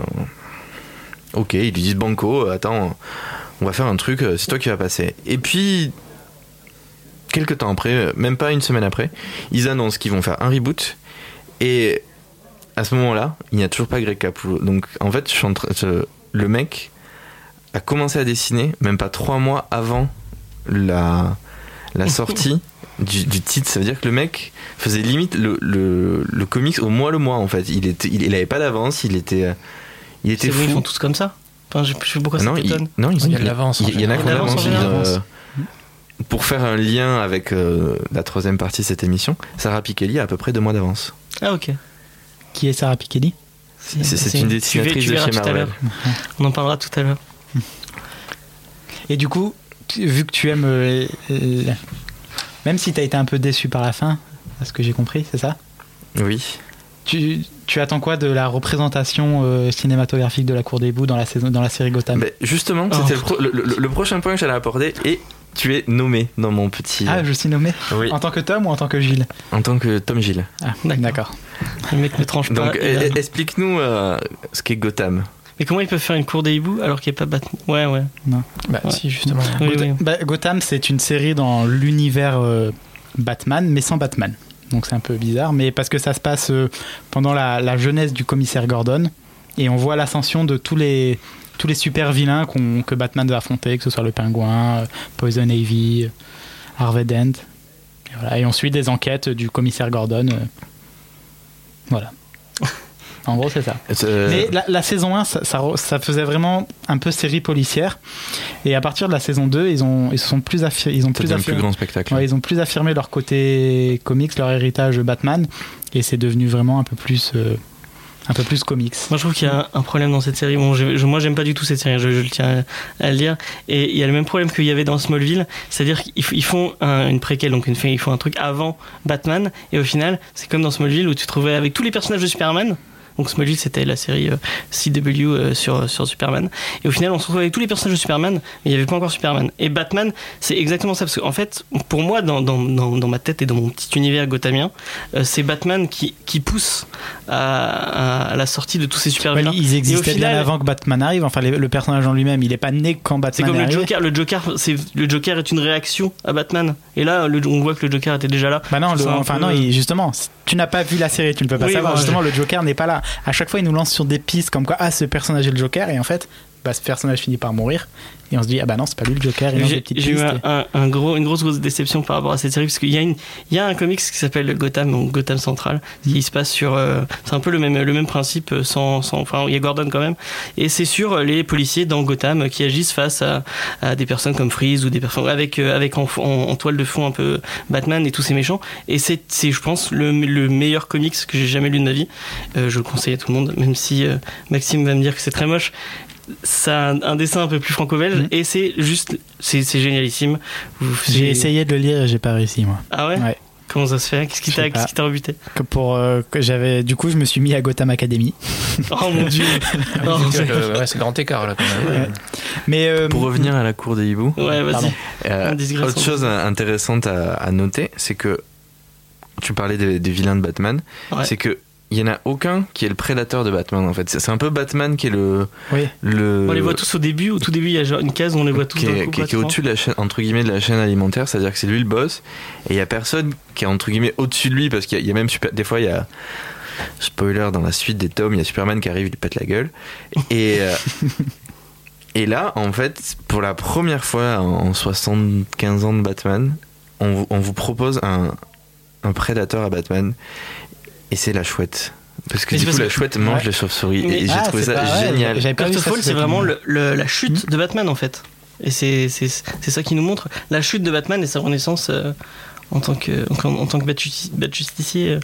ok, ils lui disent, Banco, euh, attends, on va faire un truc. euh, C'est toi qui vas passer. Et puis. Quelques temps après, euh, même pas une semaine après, ils annoncent qu'ils vont faire un reboot et à ce moment-là, il n'y a toujours pas Greg Capullo. Donc en fait, je suis en train- je- le mec a commencé à dessiner même pas trois mois avant la, la sortie du, du titre. Ça veut dire que le mec faisait limite le, le, le comics au mois le mois en fait. Il était, il, il avait pas d'avance, il était, euh, il était C'est vrai, ils fou. font tous comme ça. Enfin, je je sais pas pourquoi non, ça il, non, il, Il y a de l'avance, en Il y en a a de l'avance, avance. en général. euh, pour faire un lien avec euh, la troisième partie de cette émission, Sarah Pikeli a à peu près deux mois d'avance. Ah ok. Qui est Sarah Pikeli C'est une tu dessinatrice de chez Marvel. On en parlera tout à l'heure. Et du coup, tu- vu que tu aimes. euh, même si t'as été un peu déçu par la fin, à ce que j'ai compris, c'est ça? Oui. tu, tu attends quoi de la représentation euh, cinématographique de la Cour des Bouts dans la, saison, dans la série Gotham? Mais justement, Oh. c'était le, pro- le- le- le prochain point que j'allais aborder et tu es nommé dans mon petit. Ah, je suis nommé oui. En tant que Tom ou en tant que Gilles En tant que Tom Gilles. Ah, D'accord. Le mec ne tranche pas. Donc, il eh, explique-nous euh, ce qu'est Gotham. Mais comment ils peuvent faire une cour des hiboux alors qu'il n'y a pas Batman? Ouais, ouais. Bah, Ouais. si, justement. Oui, Gotham, oui. bah, Gotham, c'est une série dans l'univers euh, Batman, mais sans Batman. Donc c'est un peu bizarre, mais parce que ça se passe euh, pendant la, la jeunesse du commissaire Gordon, et on voit l'ascension de tous les, tous les super vilains que Batman va affronter, que ce soit le Pingouin, euh, Poison Ivy, euh, Harvey Dent. Et, voilà. et on suit des enquêtes du commissaire Gordon. euh, voilà. En gros, c'est ça. Mais la, la saison 1, ça, ça, ça faisait vraiment un peu série policière. Et à partir de la saison 2, ils ont, ils sont plus, ils ont plus affirmé. plus grand spectacle. Ouais, ils ont plus affirmé leur côté comics, leur héritage Batman, et c'est devenu vraiment un peu plus, euh, un peu plus comics. Moi, je trouve qu'il y a un problème dans cette série. Bon, je, moi, j'aime pas du tout cette série, je, le tiens à, le dire. Et il y a le même problème qu'il y avait dans Smallville, c'est-à-dire qu'ils font un- une préquelle, donc une, ils font un truc avant Batman, et au final, c'est comme dans Smallville où tu te trouvais avec tous les personnages de Superman. Donc Smallville, c'était la série euh, CW euh, sur, sur Superman. Et au final, on se retrouve avec tous les personnages de Superman, mais il n'y avait pas encore Superman. Et Batman, c'est exactement ça. Parce qu'en fait, pour moi, dans, dans, dans, dans ma tête et dans mon petit univers gothamien, euh, c'est Batman qui, qui pousse à, à la sortie de tous ces super Ouais, vilains. ils existaient final- bien avant que Batman arrive. Enfin, le personnage en lui-même, il est pas né quand Batman comme est le. Joker. Le Joker, c'est le Joker est une réaction à Batman. Et là, le- on voit que le Joker était déjà là. Bah non, le- enfin peu- non, justement, tu n'as pas vu la série, tu ne peux pas Oui, savoir. moi, justement, le Joker n'est pas là. À chaque fois, il nous lance sur des pistes comme quoi, ah, ce personnage est le Joker, et en fait, bah, ce personnage finit par mourir, et on se dit, ah bah non, c'est pas lui le Joker, il J'ai eu un, un- un gros, une grosse, grosse déception par rapport à cette série parce qu'il y y a un comics qui s'appelle Gotham, donc Gotham Central, qui se passe sur. euh, c'est un peu le même, le même principe, euh, sans, sans, enfin, il y a Gordon quand même. Et c'est sur euh, les policiers dans Gotham qui agissent face à, à des personnes comme Freeze ou des personnes avec, avec en, en- en toile de fond un peu Batman et tous ces méchants. Et c'est, c'est, je pense, le, le meilleur comics que j'ai jamais lu de ma vie. Euh, je le conseille à tout le monde, même si euh, Maxime va me dire que c'est très moche. Ça a un, un dessin un peu plus franco-belge Mhm. et c'est juste, c'est, c'est génialissime. Vous- J'ai j'ai- essayé de le lire et j'ai pas réussi, moi. Ah ouais, Ouais. Comment ça se fait Qu'est-ce qui t'a, t'a rebuté Que pour, euh, que j'avais, du coup, je me suis mis à Gotham Academy. Oh mon dieu Oh, c'est- Euh, ouais, c'est grand écart là quand même. Ouais. Mais euh, Pour revenir à la cour des hiboux, Ouais, vas-y. Euh, autre chose intéressante à, à noter, c'est que tu parlais des, des vilains de Batman, Ouais. c'est que il y en a aucun qui est le prédateur de Batman en fait. C'est un peu Batman qui est le oui, le On les voit tous au début. Au tout début, il y a une case où on les voit tous qui est, au-dessus de la chaîne entre guillemets de la chaîne alimentaire, c'est-à-dire que c'est lui le boss. Et il y a personne qui est entre guillemets au-dessus de lui parce qu'il y, a- il y a même super, des fois il y a spoiler dans la suite des tomes, il y a Superman qui arrive, il lui pète la gueule. Et euh, et là en fait pour la première fois en 75 ans de Batman, on, vous- on vous propose un un prédateur à Batman et c'est la chouette. Parce que Mais du coup, la chouette mange les chauves-souris Mais- et j'ai Ah, trouvé ça ouais, génial. J'avais pas vu ça, First of All, c'est vraiment ligne. le, le- la chute de Batman en fait. Et c'est, c'est, c'est ça qui nous montre la chute de Batman et sa renaissance euh, en tant que, en, en tant que bat-justi- bat-justicier. euh.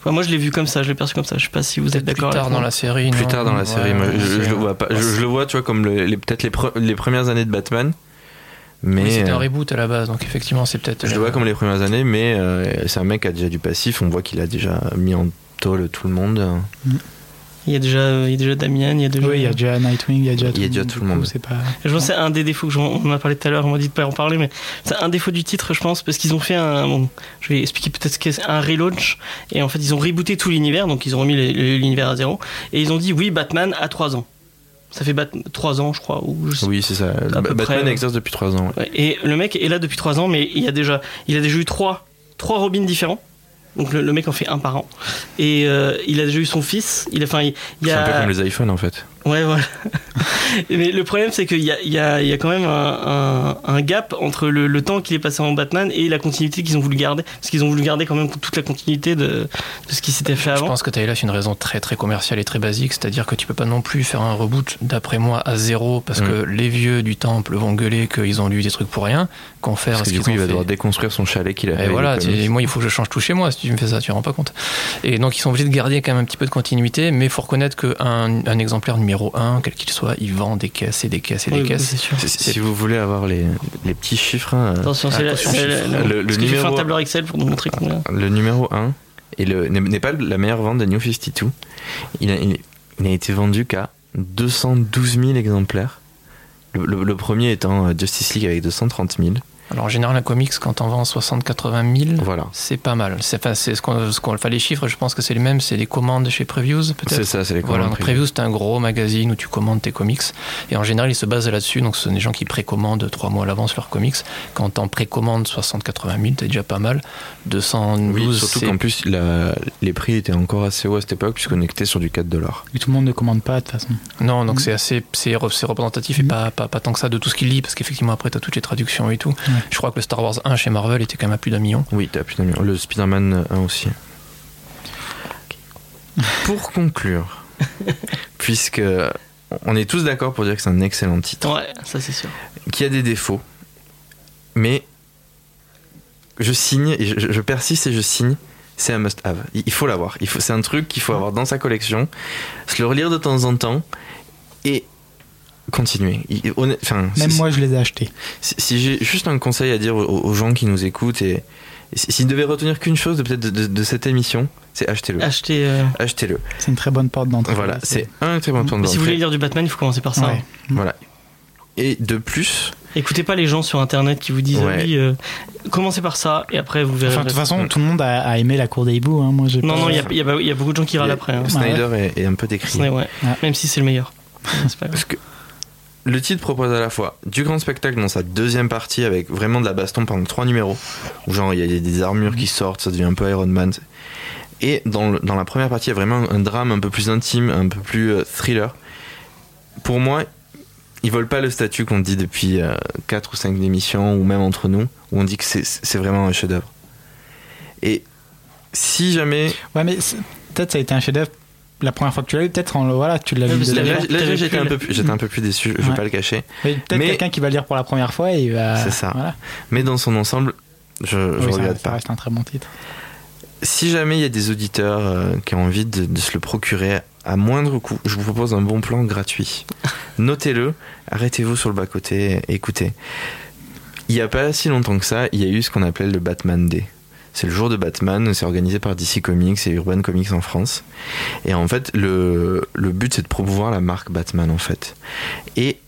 Enfin, moi, je l'ai vu comme ça, je l'ai perçu comme ça. Je sais pas si vous êtes d'accord plus tard avec dans moi. la série. plus non tard dans la Ouais, série. moi, ouais, je, le vois pas. Je, je le vois, tu vois, comme le- les, peut-être les, pre- les premières années de Batman. Mais Oui, c'était un euh, reboot à la base, donc effectivement, c'est peut-être. je le vois comme les premières années, mais euh, c'est un mec qui a déjà du passif. On voit qu'il a déjà mis en tôle tout le monde. Il y a déjà, il y a déjà Damian, il y a déjà. Oui, il y a déjà Nightwing, il y a déjà Il y a déjà tout le coup, monde. C'est pas. Je pense que c'est un des défauts que on en a parlé tout à l'heure, on m'a dit de pas en parler, mais c'est un défaut du titre, je pense, parce qu'ils ont fait un. bon, je vais expliquer peut-être ce qu'est un relaunch, et en fait, ils ont rebooté tout l'univers, donc ils ont remis l'univers à zéro, et ils ont dit oui, Batman a 3 ans. Ça fait 3 ans, je crois, ou je sais Oui, c'est ça. À peu Batman près, existe depuis 3 ans. ouais. Et le mec est là depuis 3 ans, mais il a déjà, il a déjà eu 3, trois Robins différents. Donc le, le mec en fait un par an. Et euh, il a déjà eu son fils. Il a, enfin, il, il y C'est a. un peu comme les iPhones en fait. Ouais, voilà. Mais le problème, c'est qu'il y a, il y, a, il y a quand même un, un- un gap entre le, le temps qu'il est passé en Batman et la continuité qu'ils ont voulu garder. Parce qu'ils ont voulu garder quand même toute la continuité de, de ce qui s'était fait Je avant. pense que tu as là une raison très très commerciale et très basique, c'est-à-dire que tu peux pas non plus faire un reboot d'après moi à zéro parce Mm. que les vieux du temple vont gueuler qu'ils ont lu des trucs pour rien, qu'on fait Parce que du coup, il va fait. devoir déconstruire son chalet qu'il a fait. Et voilà, moi il faut que je change tout chez moi si tu me fais ça, tu te rends pas compte. Et donc ils sont obligés de garder quand même un petit peu de continuité, mais il faut reconnaître qu'un un exemplaire numéro 1, quel qu'il soit, il vend des caisses et des caisses et Oui, des oui, caisses. sûr. Si- vous voulez avoir les, les petits chiffres, hein, Attention, c'est la- Attention, c'est la- chiffre. la- Le- le fait un numéro- tableur Excel pour nous montrer combien. le numéro 1 et le- n'est n'est pas la meilleure vente de New 52. Il a, il, il a été vendu qu'à 212 000 exemplaires. Le, le- le premier étant euh, Justice League avec 230 000. Alors en général un comics quand on vend 60-80 000, Voilà. c'est pas mal. C'est enfin, c'est ce qu'on ce qu'on enfin, les chiffres, je pense que c'est les mêmes, c'est des commandes chez Previews C'est peut-être. ça, c'est les Voilà, commandes donc. Previews, c'est un gros magazine où tu commandes tes comics. Et en général, ils se basent là-dessus. Donc, ce sont des gens qui précommandent trois mois à l'avance leurs comics. Quand t'en précommandes 60-80 000, t'es déjà pas mal. 212, Oui, surtout c'est- qu'en plus, la- les prix étaient encore assez hauts à cette époque, puisqu'on était sur du 4 dollars. Et tout le monde ne commande pas de toute façon. Non, donc Mhm. c'est assez c'est re- c'est représentatif et Mhm. pas, pas, pas tant que ça de tout ce qu'il lit, parce qu'effectivement, après, t'as toutes les traductions et tout. Je crois que le Star Wars 1 chez Marvel était quand même à plus d'un million. Oui, t'as plus d'un million. Le Spider-Man 1 aussi. pour conclure, puisque on est tous d'accord pour dire que c'est un excellent titre, Ouais, ça c'est sûr. qui a des défauts, mais je signe, et je, je persiste et je signe, c'est un must-have. Il faut l'avoir. C'est un truc qu'il faut avoir dans sa collection, se le relire de temps en temps et enfin, Même si- moi, je les ai achetés. si, si j'ai juste un conseil à dire aux, aux gens qui nous écoutent et, et si- s'ils devaient retenir qu'une chose de peut-être de, de- de cette émission, c'est achetez-le. Acheter. euh, Achetez-le. C'est une très bonne porte d'entrée. Voilà, c'est un très bon point de Si vous voulez d'entrée. lire du Batman, il faut commencer par ça. Ouais. Voilà. Et de plus, Écoutez pas les gens sur internet qui vous disent Ouais. ah oui, euh, commencez par ça et après vous verrez. Enfin, de toute façon, tout le monde a, a aimé la cour des hiboux. Hein. Moi, non, non, il y a, y y beaucoup de gens qui râlent après. hein. Snyder est, est un peu décrit. Ouais. Même si c'est le meilleur. C'est pas grave. Parce que le titre propose à la fois du grand spectacle dans sa deuxième partie avec vraiment de la baston pendant trois numéros, où genre il y a des, armures qui sortent, ça devient un peu Iron Man. Et dans, dans la première partie, il y a vraiment un drame un peu plus intime, un peu plus euh, thriller. Pour moi, ils volent pas le statut qu'on dit depuis 4 ou 5 émissions, ou même entre nous, où on dit que c'est- vraiment un chef-d'œuvre. Et si jamais. Ouais, mais peut-être ça a été un chef-d'œuvre la première fois que tu l'as lu. Peut-être voilà, tu l'as parce de- Là, là, j'étais un, peu plus- j'étais un peu plus déçu, je vais Ouais. pas le cacher. Mais Peut-être quelqu'un qui va le lire pour la première fois et il va. C'est ça. Voilà. Mais dans son ensemble, je, je Oui, ça- regrette ça pas. reste un très bon titre. Si jamais il y a des auditeurs euh, qui ont envie de, de se le procurer à moindre coût, je vous propose un bon plan gratuit. Notez-le, arrêtez-vous sur le bas-côté, écoutez. Il n'y a pas si longtemps que ça, il y a eu ce qu'on appelait le Batman Day. C'est le jour de Batman, c'est organisé par DC Comics et Urban Comics en France. Et en fait, le, le but c'est de promouvoir la marque Batman en fait. Et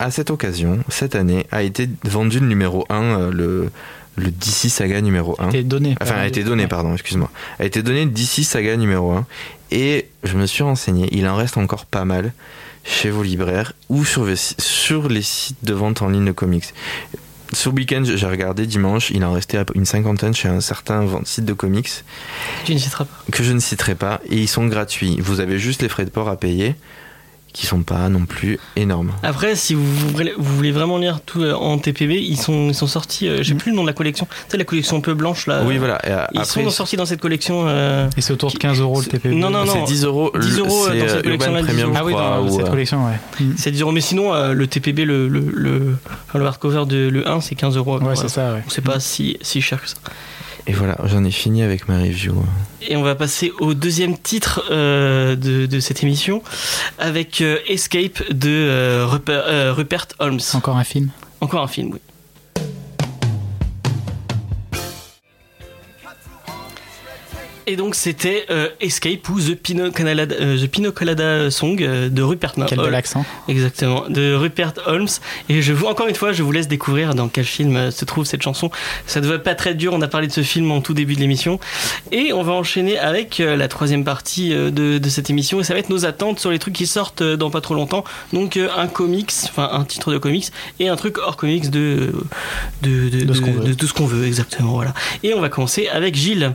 à cette occasion, cette année, a été vendu le numéro 1, euh, le, le DC Saga numéro 1. C'était donné. Enfin, a été donné, pardon, excuse-moi. A été donné DC Saga numéro 1. Et je me suis renseigné, il en reste encore pas mal chez vos libraires ou sur, sur les sites de vente en ligne de comics. Ce week-end, j'ai regardé dimanche, il en restait une cinquantaine chez un certain site de comics Tu ne citeras pas. que je ne citerai pas et ils sont gratuits. Vous avez juste les frais de port à payer qui sont pas non plus énormes. Après, si vous voulez, vous voulez vraiment lire tout euh, en TPB, ils sont, ils sont sortis. euh, J'ai Mm. plus le nom de la collection. Tu sais, la collection un peu blanche là. oui, voilà. Et, euh, Ils après, sont sortis dans cette collection. euh, Et c'est autour de 15 euros le TPB. Non, non, c'est 10 euros. 10 le- euros, c'est, dans cette euh, collection-là, Urban 10 Premium, euros. Ah oui, dans ou, cette euh, collection, ouais. Mm. C'est 10 euros. Mais sinon, euh, le TPB, le, le, le, enfin, le hardcover de le 1, c'est 15 euros. Ouais, c'est ça, ouais. C'est pas si, si cher que ça. Et voilà, j'en ai fini avec ma review. Et on va passer au deuxième titre euh, de, de cette émission avec euh, Escape de euh, Rupert, euh, Rupert Holmes. Encore un film. Encore un film, oui. Et donc c'était euh, Escape ou The Pino Colada, euh, The Song euh, de Rupert Quel Holmes. bel accent. Exactement, de Rupert Holmes. Et je vous, encore une fois, je vous laisse découvrir dans quel film se trouve cette chanson. Ça ne devait pas très dur, on a parlé de ce film en tout début de l'émission. Et on va enchaîner avec la troisième partie de, de cette émission. Et ça va être nos attentes sur les trucs qui sortent dans pas trop longtemps. Donc un comics, enfin un titre de comics, et un truc hors comics de, de, de, De ce qu'on veut. de- de ce qu'on veut, exactement. Voilà. Et on va commencer avec Gilles.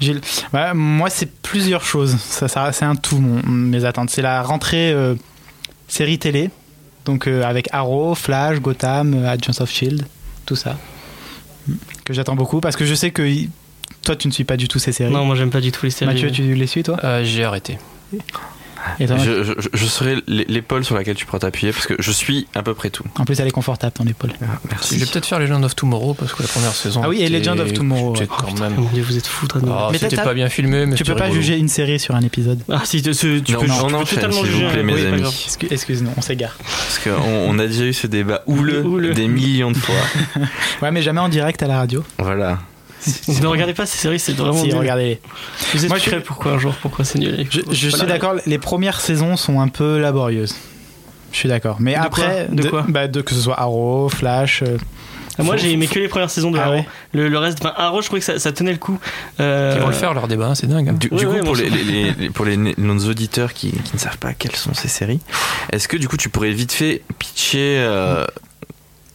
Gilles, bah, moi c'est plusieurs choses. Ça, ça c'est un tout mon, mes attentes. C'est la rentrée euh, série télé, donc euh, avec Arrow, Flash, Gotham, euh, Agents of Shield, tout ça Mm. que j'attends beaucoup parce que je sais que toi tu ne suis pas du tout ces séries. Non, moi j'aime pas du tout les séries. Mathieu, tu les suis toi? Euh, J'ai arrêté. Et toi, Je, je, je serai l'é- l'épaule sur laquelle tu pourras t'appuyer parce que je suis à peu près tout. En plus elle est confortable ton épaule. Merci. Je vais peut-être faire Legend of Tomorrow parce que la première saison. Ah oui, et Legend of Tomorrow, quand Oh, même. mon dieu, vous êtes fou, de Ah, Mais c'était pas bien filmé, mais Tu peux pas rigolo. juger une série sur un épisode. Ah si, tu, tu, tu Non, peux, tu totalement s'il vous juger. plaît, mes oui, amis. Excu- Excuse-nous, on s'égare. Parce qu'on on a déjà eu ce débat Houleux. des millions de fois. Ouais, mais jamais en direct à la radio. Voilà. Ne regardez pas ces séries, c'est vraiment si, nul. regardez. Vous Moi, je- pourquoi un jour, pourquoi c'est nul. Je, je Voilà. suis d'accord, les premières saisons sont un peu laborieuses. Je suis d'accord. Mais De après, quoi De quoi bah, de, que ce soit Arrow, Flash. euh, Ah, Moi j'ai aimé que les premières saisons de Ah Arrow. ouais le, le reste, enfin Arrow, je trouvais que ça, ça tenait le coup. Euh, Ils vont le faire leur débat, hein, c'est dingue. hein. Du, Ouais, du coup, ouais, pour, les, ça- les- les- pour les, nos auditeurs qui, qui ne savent pas quelles sont ces séries, est-ce que du coup tu pourrais vite fait pitcher euh,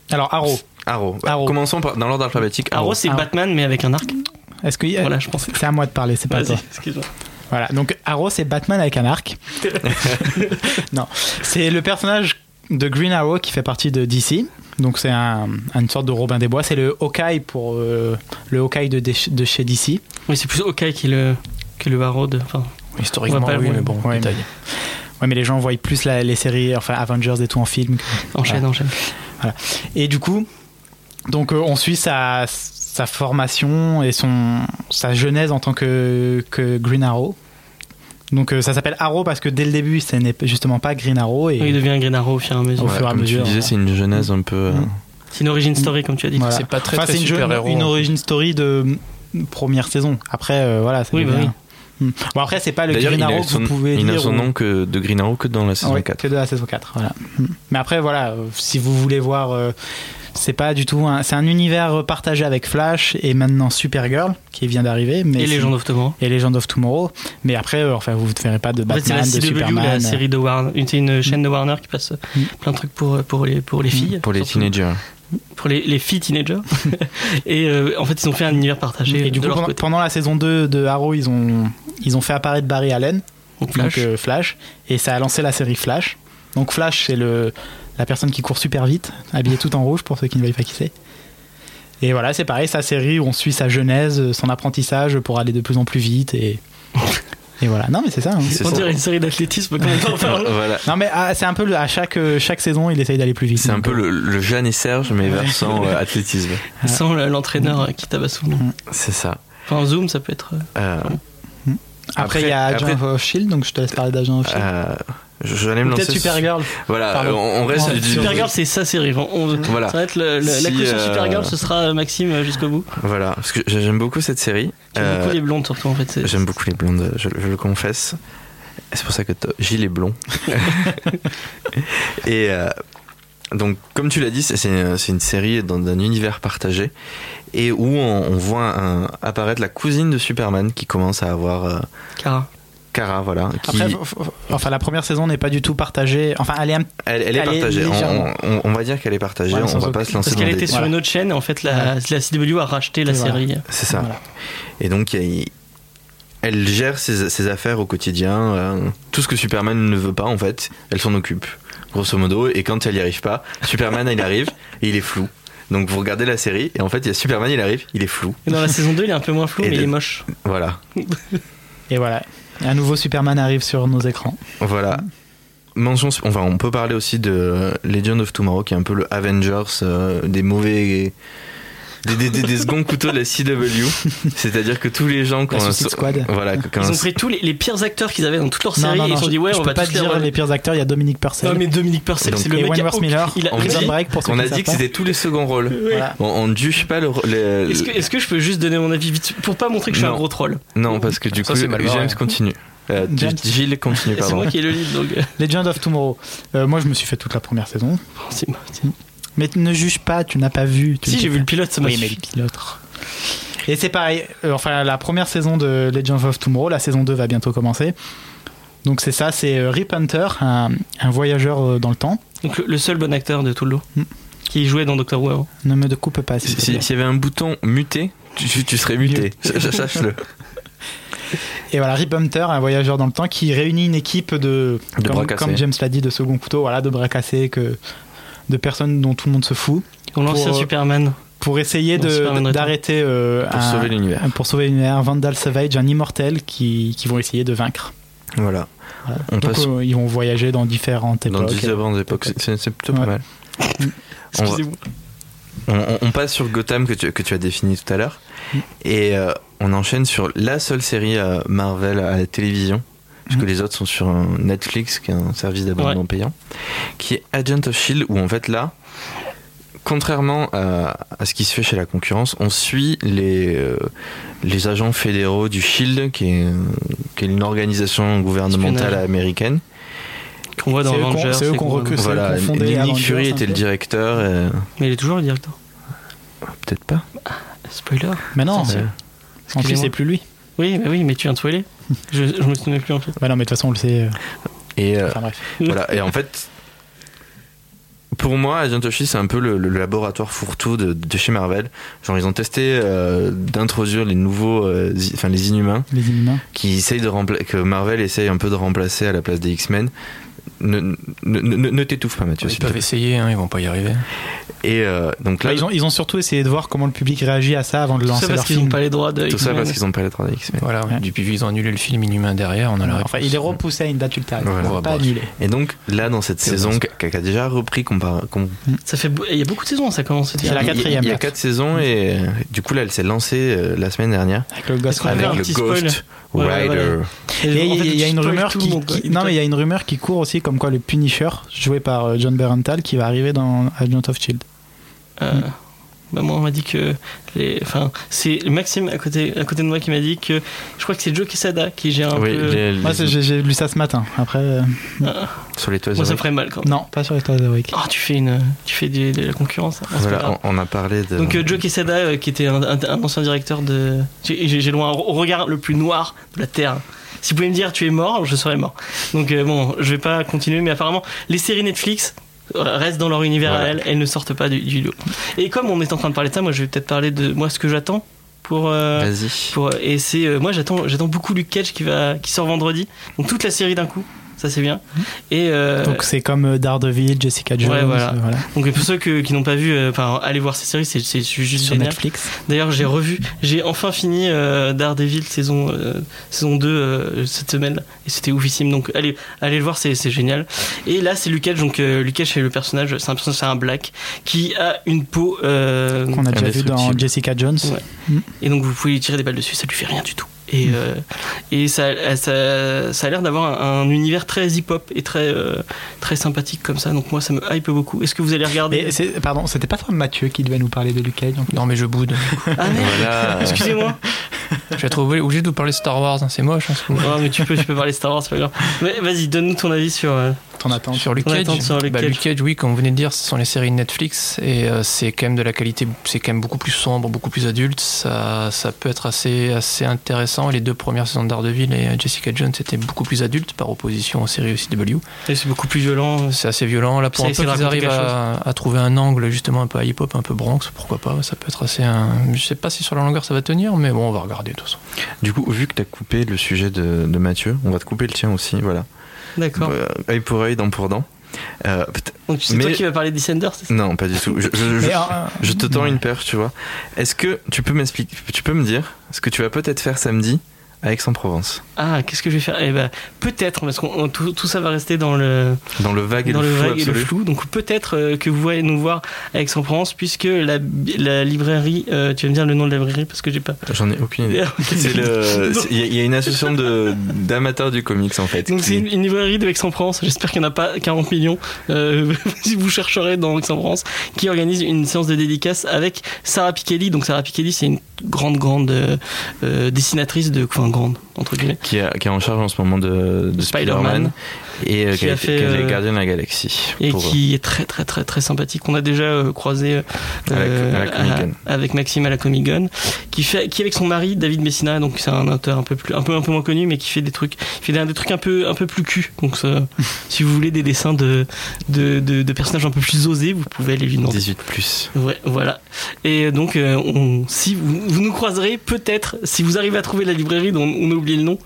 Alors, Arrow. Arrow Arrow. Commençons par, dans l'ordre alphabétique. Arrow, c'est Arrow. Batman mais avec un arc. Est-ce que. Voilà, je pense. C'est à moi de parler, c'est pas toi. excuse-moi. Voilà. Donc, Arrow, c'est Batman avec un arc. non. C'est le personnage de Green Arrow qui fait partie de DC. Donc, c'est un, une sorte de Robin des Bois. C'est le Hawkeye pour euh, le Hawkeye de, de chez DC. Oui, c'est plus Hawkeye qui le. que le Arrow de. Enfin, Historiquement, pas oui, mais bon, Ouais, détail. Ouais, mais les gens voient plus la- les séries, enfin Avengers et tout en film. enchaîne, Voilà. enchaîne. Et du coup, donc euh, on suit sa, sa formation et son, sa genèse en tant que, que Green Arrow. Donc euh, ça s'appelle Arrow parce que dès le début, ce n'est justement pas Green Arrow. Et, Il devient Green Arrow au fur et à mesure. Au fur et à comme mesure, tu disais, c'est une genèse un peu. euh, Mm. C'est une origin story, comme tu as dit. Voilà. C'est pas très, Enfin, très c'est une, une origin story de première saison. Après, euh, voilà. ça Oui, bah oui. Hmm. Bon, après, c'est pas le Green Arrow que son, vous pouvez il n'a son au- nom que de Green Arrow que dans la saison Ouais, 4. que de la saison 4. Voilà. Hmm. Mais après, voilà, euh, si vous voulez voir, euh, c'est pas du tout. un- C'est un univers partagé avec Flash et maintenant Supergirl qui vient d'arriver. Mais Et Legend of Tomorrow. et Legend of Tomorrow. Mais après, euh, enfin, vous ne verrez pas de En fait, c'est Batman, la de CW, Superman. la série de Warner. C'est une chaîne de Warner qui passe Mm. plein de trucs pour, pour, les, pour les filles. Pour les surtout. teenagers. Pour les, les filles teenagers. et euh, en fait, ils ont fait un univers partagé Et du coup, pendant, la saison 2 de Arrow, ils ont, ils ont fait apparaître Barry Allen, Donc, Flash. donc euh, Flash, et ça a lancé la série Flash. Donc Flash, c'est le la personne qui court super vite, habillée tout en rouge pour ceux qui ne voient pas qui c'est. Et voilà, c'est pareil, sa série où on suit sa genèse, son apprentissage pour aller de plus en plus vite et et voilà. Non mais c'est ça. hein. C'est on ça. dirait une série d'athlétisme quand on en parle. Voilà. Non mais ah, c'est un peu le- à chaque euh, chaque saison, il essaye d'aller plus vite. C'est un peu euh, le, le Jeanne et Serge, mais versant euh, athlétisme. Sans le- l'entraîneur qui tabasse tout le monde. C'est ça. Enfin, en zoom, ça peut être. euh, Euh, Après, il y a après- Agent of Shield, donc je te laisse parler d'Agent of Shield. euh, J'allais me lancer. Peut-être Supergirl. Voilà, on, on reste Supergirl, c'est sa série. On- Voilà. Ça va être le- le- la caution euh, Supergirl, ce sera Maxime euh, jusqu'au bout. Voilà, parce que j'aime beaucoup cette série. J'aime Euh, beaucoup les blondes, surtout en fait. J'aime beaucoup les blondes, je, je le confesse. C'est pour ça que Gilles est blond. Et euh, donc, comme tu l'as dit, c'est- une série dans un univers partagé et où on, on voit un- apparaître la cousine de Superman qui commence à avoir euh, Kara. Kara, voilà. Qui, Après, enfin, la première saison n'est pas du tout partagée. Enfin, elle est un elle, elle est elle partagée. On- légèrement- on, on va dire qu'elle est partagée. Ouais, on va aucun- pas se lancer Parce qu'elle des- était sur Voilà. une autre chaîne, en fait, la, la CW a racheté la Voilà. série. C'est ça. Voilà. Et donc, il y a- elle gère ses, ses affaires au quotidien. euh, tout ce que Superman ne veut pas, en fait, elle s'en occupe, grosso modo. Et quand elle n'y arrive pas, Superman, il arrive et il est flou. Donc, vous regardez la série et en fait, il y a Superman, il arrive, il est flou. Et dans la saison 2, il est un peu moins flou, Et mais de- il est moche. Voilà. Et voilà. Un nouveau Superman arrive sur nos écrans. Voilà. Mention, enfin, on peut parler aussi de Legend of Tomorrow, qui est un peu le Avengers euh, des mauvais. Des, des, des- des seconds couteaux de la CW. C'est-à-dire que tous les gens. La Quand Suicide Squad. Voilà, quand Ils ont pris tous les, les pires acteurs qu'ils avaient dans toutes leurs séries et ils se sont dit, ouais, je on peux va pas dire les les pires acteurs. Il y a Dominique Purcell. Non, mais Dominique Purcell, c'est le mec qui a Wentworth Miller. il a- On Prison Break pour on a dit que c'était tous les seconds rôles. On, ne juge pas le. Est-ce que, je peux juste donner mon avis vite pour pas montrer que je suis un gros troll Non, parce que du coup, c'est. James continue. Euh. Gilles continue, C'est pardon. moi qui ai le lead donc. euh, Legend of Tomorrow. Euh, moi, je me suis fait toute la première saison. c'est moi. c'est- Mais ne juge pas, tu n'as pas vu. tu Si j'ai vu le pilote, ça m'a Oui, mais le pilote. Et c'est pareil. euh, enfin, la première saison de Legend of Tomorrow, la saison 2 va bientôt commencer. Donc c'est ça, c'est euh, Rip Hunter, un, un voyageur euh, dans le temps. Donc le, seul bon acteur de tout le lot Mm. qui jouait dans Doctor Who. Ne me coupe pas, s'il Si- si- y avait un bouton muté, tu, serais muté. Ch- Sache-le. Et voilà, Rip Hunter, un voyageur dans le temps qui réunit une équipe de, comme James l'a dit, de second couteau, voilà, de bras cassés, que, de personnes dont tout le monde se fout, Pour l'ancien euh, Superman. pour essayer Dans d'arrêter euh, Pour un- sauver l'univers. un- pour sauver l'univers, Vandal Savage, un immortel qui, qui vont essayer de vaincre. Voilà. Voilà. On Donc passe euh, ils vont voyager dans différentes dans époques. différentes époques. C'est- plutôt pas mal. Excusez-moi. On, on- on passe sur Gotham que tu, que tu as défini tout à l'heure Mm. et euh, on enchaîne sur la seule série euh, Marvel à la télévision parce que Mm. les autres sont sur un Netflix qui est un service d'abonnement Ouais. payant qui est Agent of Shield où en fait là contrairement à, à ce qui se fait chez la concurrence on suit les, euh, les agents fédéraux du Shield qui est, qui est une organisation gouvernementale américaine Qu'on voit dans Avengers. c'est eux qu'on recrute. Voilà Nick Avengers, Fury était le directeur euh, Mais il est toujours le directeur. peut-être pas Spoiler. Mais non, en plus c'est plus lui. Oui, mais oui, mais tu viens de spoiler. je, je me souvenais plus en fait. Ouais, non, mais de toute façon on le sait. euh, et euh, Enfin bref. Voilà, et en fait, pour moi, Agent of Shield, c'est un peu le, le laboratoire fourre-tout de, de chez Marvel. Genre, ils ont testé euh, d'introduire les nouveaux, euh, enfin les Inhumains, Les inhumains. qui essayent de que Marvel essaye un peu de remplacer à la place des X-Men. Ne, ne, ne- ne t'étouffe pas, Mathieu. Ils peuvent essayer, hein, ils vont pas y arriver. Et euh, donc là, Bah, ils, ont, ils ont surtout essayé de voir comment le public réagit à ça avant de Tout lancer ça parce leur qu'ils n'ont film. pas les droits de tout ça parce qu'ils ont pas les droits d'X-Men. Voilà, Ouais. depuis ils ont annulé le film Inhumain derrière, on a la Enfin, il est repoussé à une date ultérieure. Voilà. Pas Bref. annulé. Et donc là, dans cette saison qui a, déjà repris, compar- com- Ça fait, il y a beaucoup de saisons, ça commence. C'est la quatrième, Il y a quatre saisons et euh, du coup là, elle s'est lancée euh, la semaine dernière Avec le Ghost avec le Ghost Ouais, ouais, Rider. il y, a- une rumeur qui, monde, quoi. qui- non mais il y a une rumeur qui court aussi comme quoi le Punisher joué par euh, John Berenthal qui va arriver dans Agent of Shield. Euh, bah moi on m'a dit que les enfin c'est Maxime à côté à côté de moi qui m'a dit que je crois que c'est Joe Quesada qui gère un Oui, peu les- les- Moi j'ai j'ai lu ça ce matin. Après euh, Ah, sur les toits moi ça ferait mal quand même. non, pas sur les Toys Week. Oh, tu fais une tu fais de la concurrence. hein. Voilà, on, on a parlé de. Donc euh, Joe Quesada euh, qui était un, un- un ancien directeur de j'ai loin au regard le plus noir de la terre. Si vous pouvez me dire tu es mort, je serais mort. Donc euh, bon, je vais pas continuer mais apparemment les séries Netflix restent dans leur univers Voilà. à elles, elles ne sortent pas du, du lot. Et comme on est en train de parler de ça, moi je vais peut-être parler de moi ce que j'attends pour euh, Vas-y. pour- et c'est euh, moi j'attends j'attends beaucoup Luke Cage qui va qui sort vendredi. Donc toute la série d'un coup. Ça c'est bien. Et euh, Donc c'est comme euh, Daredevil, Jessica Jones, Ouais, voilà. euh, voilà, donc pour ceux que- qui n'ont pas vu, euh, enfin allez voir ces séries, c'est juste sur génial. Netflix. D'ailleurs, j'ai revu, j'ai enfin fini euh, Daredevil saison, euh, saison 2 euh, cette semaine et c'était oufissime. Donc allez, allez le voir, c'est génial. Et là, c'est Luke Cage. Donc euh, Luke Cage, c'est le personnage, c'est un personnage, c'est un black qui a une peau. euh, Qu'on a déjà vu dans. Jessica Jones. Ouais. et donc vous pouvez lui tirer des balles dessus, ça lui fait rien du tout. Et, euh, et ça, ça, ça a l'air d'avoir un, un univers très hip-hop et très, euh, très sympathique comme ça. Donc moi, ça me hype beaucoup. Est-ce que vous allez regarder Mais pardon, c'était pas toi Mathieu qui devait nous parler de Luke Cage Non, mais je boude. Ah merde, Voilà. excusez-moi. je vais être obligé de vous parler de Star Wars, hein, c'est moche. hein, ce Non, mais tu peux, tu peux parler Star Wars, c'est pas grave. Mais vas-y, donne-nous ton avis sur. euh, Ton attente. Sur Luke On Cage, attend sur Luke bah, Cage. Luke Cage, oui, comme vous venez de dire, ce sont les séries de Netflix et euh, c'est quand même de la qualité, c'est quand même beaucoup plus sombre, beaucoup plus adulte. Ça, ça peut être assez, assez intéressant. Les deux premières saisons de Daredevil et euh, Jessica Jones étaient beaucoup plus adultes par opposition aux séries CW. et c'est beaucoup plus violent. C'est assez violent. Là, pour un peu raconter arrivent à, à trouver un angle justement un peu hip-hop, un peu Bronx, pourquoi pas. Ça peut être assez. un- Je sais pas si sur la longueur ça va tenir, mais bon, on va regarder de toute façon. Du coup, vu que tu as coupé le sujet de, de Mathieu, on va te couper le tien aussi. Voilà. D'accord. Euh, œil pour œil, dent pour dent. Euh, Donc c'est Mais- toi qui vas parler Descender, c'est ça? Non, pas du tout. Je, je- je- Mais, euh, je te tends une perche, tu vois. Est-ce que tu peux m'expliquer, tu peux me dire ce que tu vas peut-être faire samedi à Aix-en-Provence Ah, qu'est-ce que je vais faire? Eh ben, peut-être, parce que tout, tout ça va rester dans le, Dans le vague et dans le, le flou vague et le absolu flou. Donc peut-être euh, que vous allez nous voir à Aix-en-Provence, puisque la, la librairie, euh, tu vas me dire le nom de la librairie, parce que j'ai pas. J'en ai aucune idée. Il y, a- il y a une association de d'amateurs du comics en fait. Donc qui- c'est une, une librairie de Aix-en-Provence, j'espère qu'il n'y en a pas 40 millions, euh, si vous chercherez dans Aix-en-Provence, qui organise une séance de dédicace avec Sarah Pikeli. Donc Sarah Pikeli, c'est une grande, grande euh, dessinatrice de... Enfin, grande, entre guillemets. qui est en charge en ce moment de, de Spider-Man. Et euh, Qui qui, a a fait, euh, Gardiens de la Galaxie. Et pour- qui est très, très, très, très sympathique. On a déjà euh, croisé euh, À Comic-Con. avec Maxime à la Comic Con, qui fait, qui avec son mari David Messina, donc c'est un auteur un peu plus, un peu, un peu moins connu, mais qui fait des trucs, il fait des, des trucs un peu, un peu plus cul. Donc ça, si vous voulez des dessins de, de, de, de personnages un peu plus osés, vous pouvez aller lui demander. 18 plus. Ouais, voilà. Et donc, euh, on, si vous, vous nous croiserez, peut-être, si vous arrivez à trouver la librairie dont on a oublié le nom.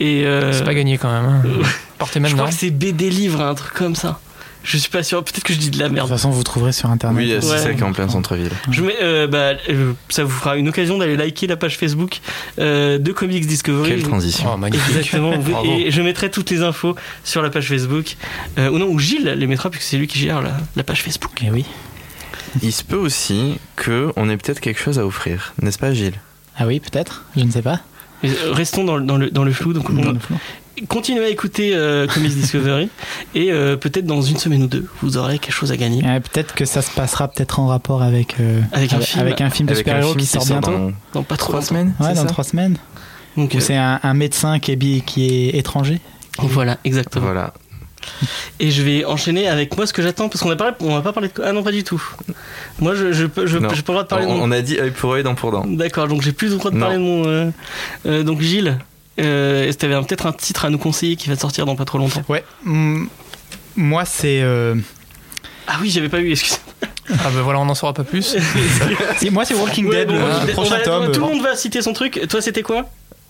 Et euh, C'est pas gagné quand même. hein. Partez je maintenant. crois que c'est BD livre, un truc comme ça. Je suis pas sûr. Peut-être que je dis de la De toute merde. façon, vous trouverez sur internet. Oui, c'est Ouais. ça qui est en plein centre-ville. Je mets, euh, bah, euh, ça vous fera une occasion d'aller liker la page Facebook euh, de Comics Discovery. Quelle transition. Oh, magnifique. Exactement. Et je mettrai toutes les infos sur la page Facebook. Euh, ou non, ou Gilles les mettra puisque c'est lui qui gère la, la page Facebook. Eh oui. Il se peut aussi que on ait peut-être quelque chose à offrir, n'est-ce pas Gilles? Ah oui, peut-être. Je ne sais pas. Restons dans, le- dans le, dans le flou. Donc, on- Dans le flou. Continuez à écouter euh, Comics Discovery et euh, peut-être dans une semaine ou deux, vous aurez quelque chose à gagner. Eh, peut-être que ça se passera peut-être en rapport avec, euh, Avec un film. avec un film de super-héros qui sort bientôt. dans Dans pas trois semaines Ouais, c'est dans trois semaines. Donc, euh, c'est un, un médecin qui est, bi- qui est étranger. voilà, exactement. Voilà. Et je vais enchaîner avec moi ce que j'attends parce qu'on a parlé, on va pas parler de ah non pas du tout. Moi je je peux je, j'ai pas le droit de parler de On, mon on a dit œil pour œil, dent pour dent. D'accord, donc j'ai plus le droit de Non. parler de mon. euh, euh, donc Gilles, euh, est-ce que t'avais un- peut-être un titre à nous conseiller qui va sortir dans pas trop longtemps? Ouais. mm, moi, c'est. euh, Ah oui, j'avais pas eu, excusez. Ah ben voilà, on n'en saura pas plus. moi, c'est Walking Ouais, Dead, bon, le prochain tome. Tout le monde va citer son truc. Toi, c'était quoi?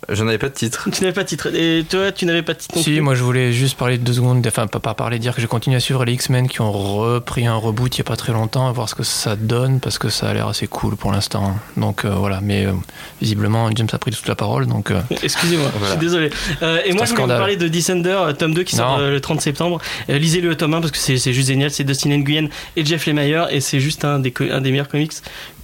Je n'avais pas de titre. Tu n'avais pas de titre. Et toi, tu n'avais pas de titre Si, moi je voulais juste parler de deux secondes, enfin pas, pas parler, dire que j'ai continué à suivre les X-Men qui ont repris un reboot il n'y a pas très longtemps, à voir ce que ça donne, parce que ça a l'air assez cool pour l'instant. Donc euh, voilà, mais euh, visiblement James a pris toute la parole, donc euh, Excusez-moi, je suis désolé. Euh, et moi, je voulais vous parler de Descender, tome 2 qui sort euh, le 30 septembre. Euh, Lisez le tome 1 parce que c'est juste génial. C'est Dustin Nguyen et Jeff Lemire et c'est juste un des, un des meilleurs comics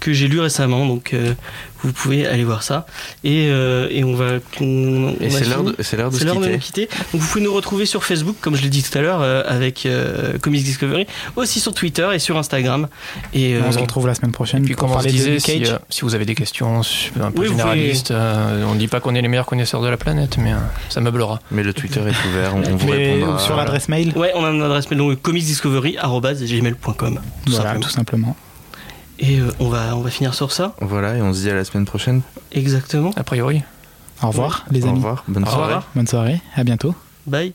que j'ai lu récemment. Donc, euh, vous pouvez aller voir ça. Et, euh, et on va. on- on Et c'est l'heure de, c'est l'heure de C'est se l'heure de nous quitter. Donc vous pouvez nous retrouver sur Facebook, comme je l'ai dit tout à l'heure, euh, avec euh, Comics Discovery, aussi sur Twitter et sur Instagram. Et euh, On se retrouve la semaine prochaine puis pour comme on se disait, si, euh, vous avez des questions un peu Oui, généralistes, euh, on ne dit pas qu'on est les meilleurs connaisseurs de la planète, mais euh, ça meublera. Mais le Twitter est ouvert, on, on vous Mais répondra. sur l'adresse mail, ouais, on a une adresse mail donc comicsdiscovery@gmail.com. tout voilà, simplement. tout simplement. Et euh, on va on va finir sur ça. Voilà, et on se dit à la semaine prochaine. Exactement. A priori. Au revoir, les Au amis. revoir, bonne Au soirée. revoir. Bonne soirée, à bientôt. Bye.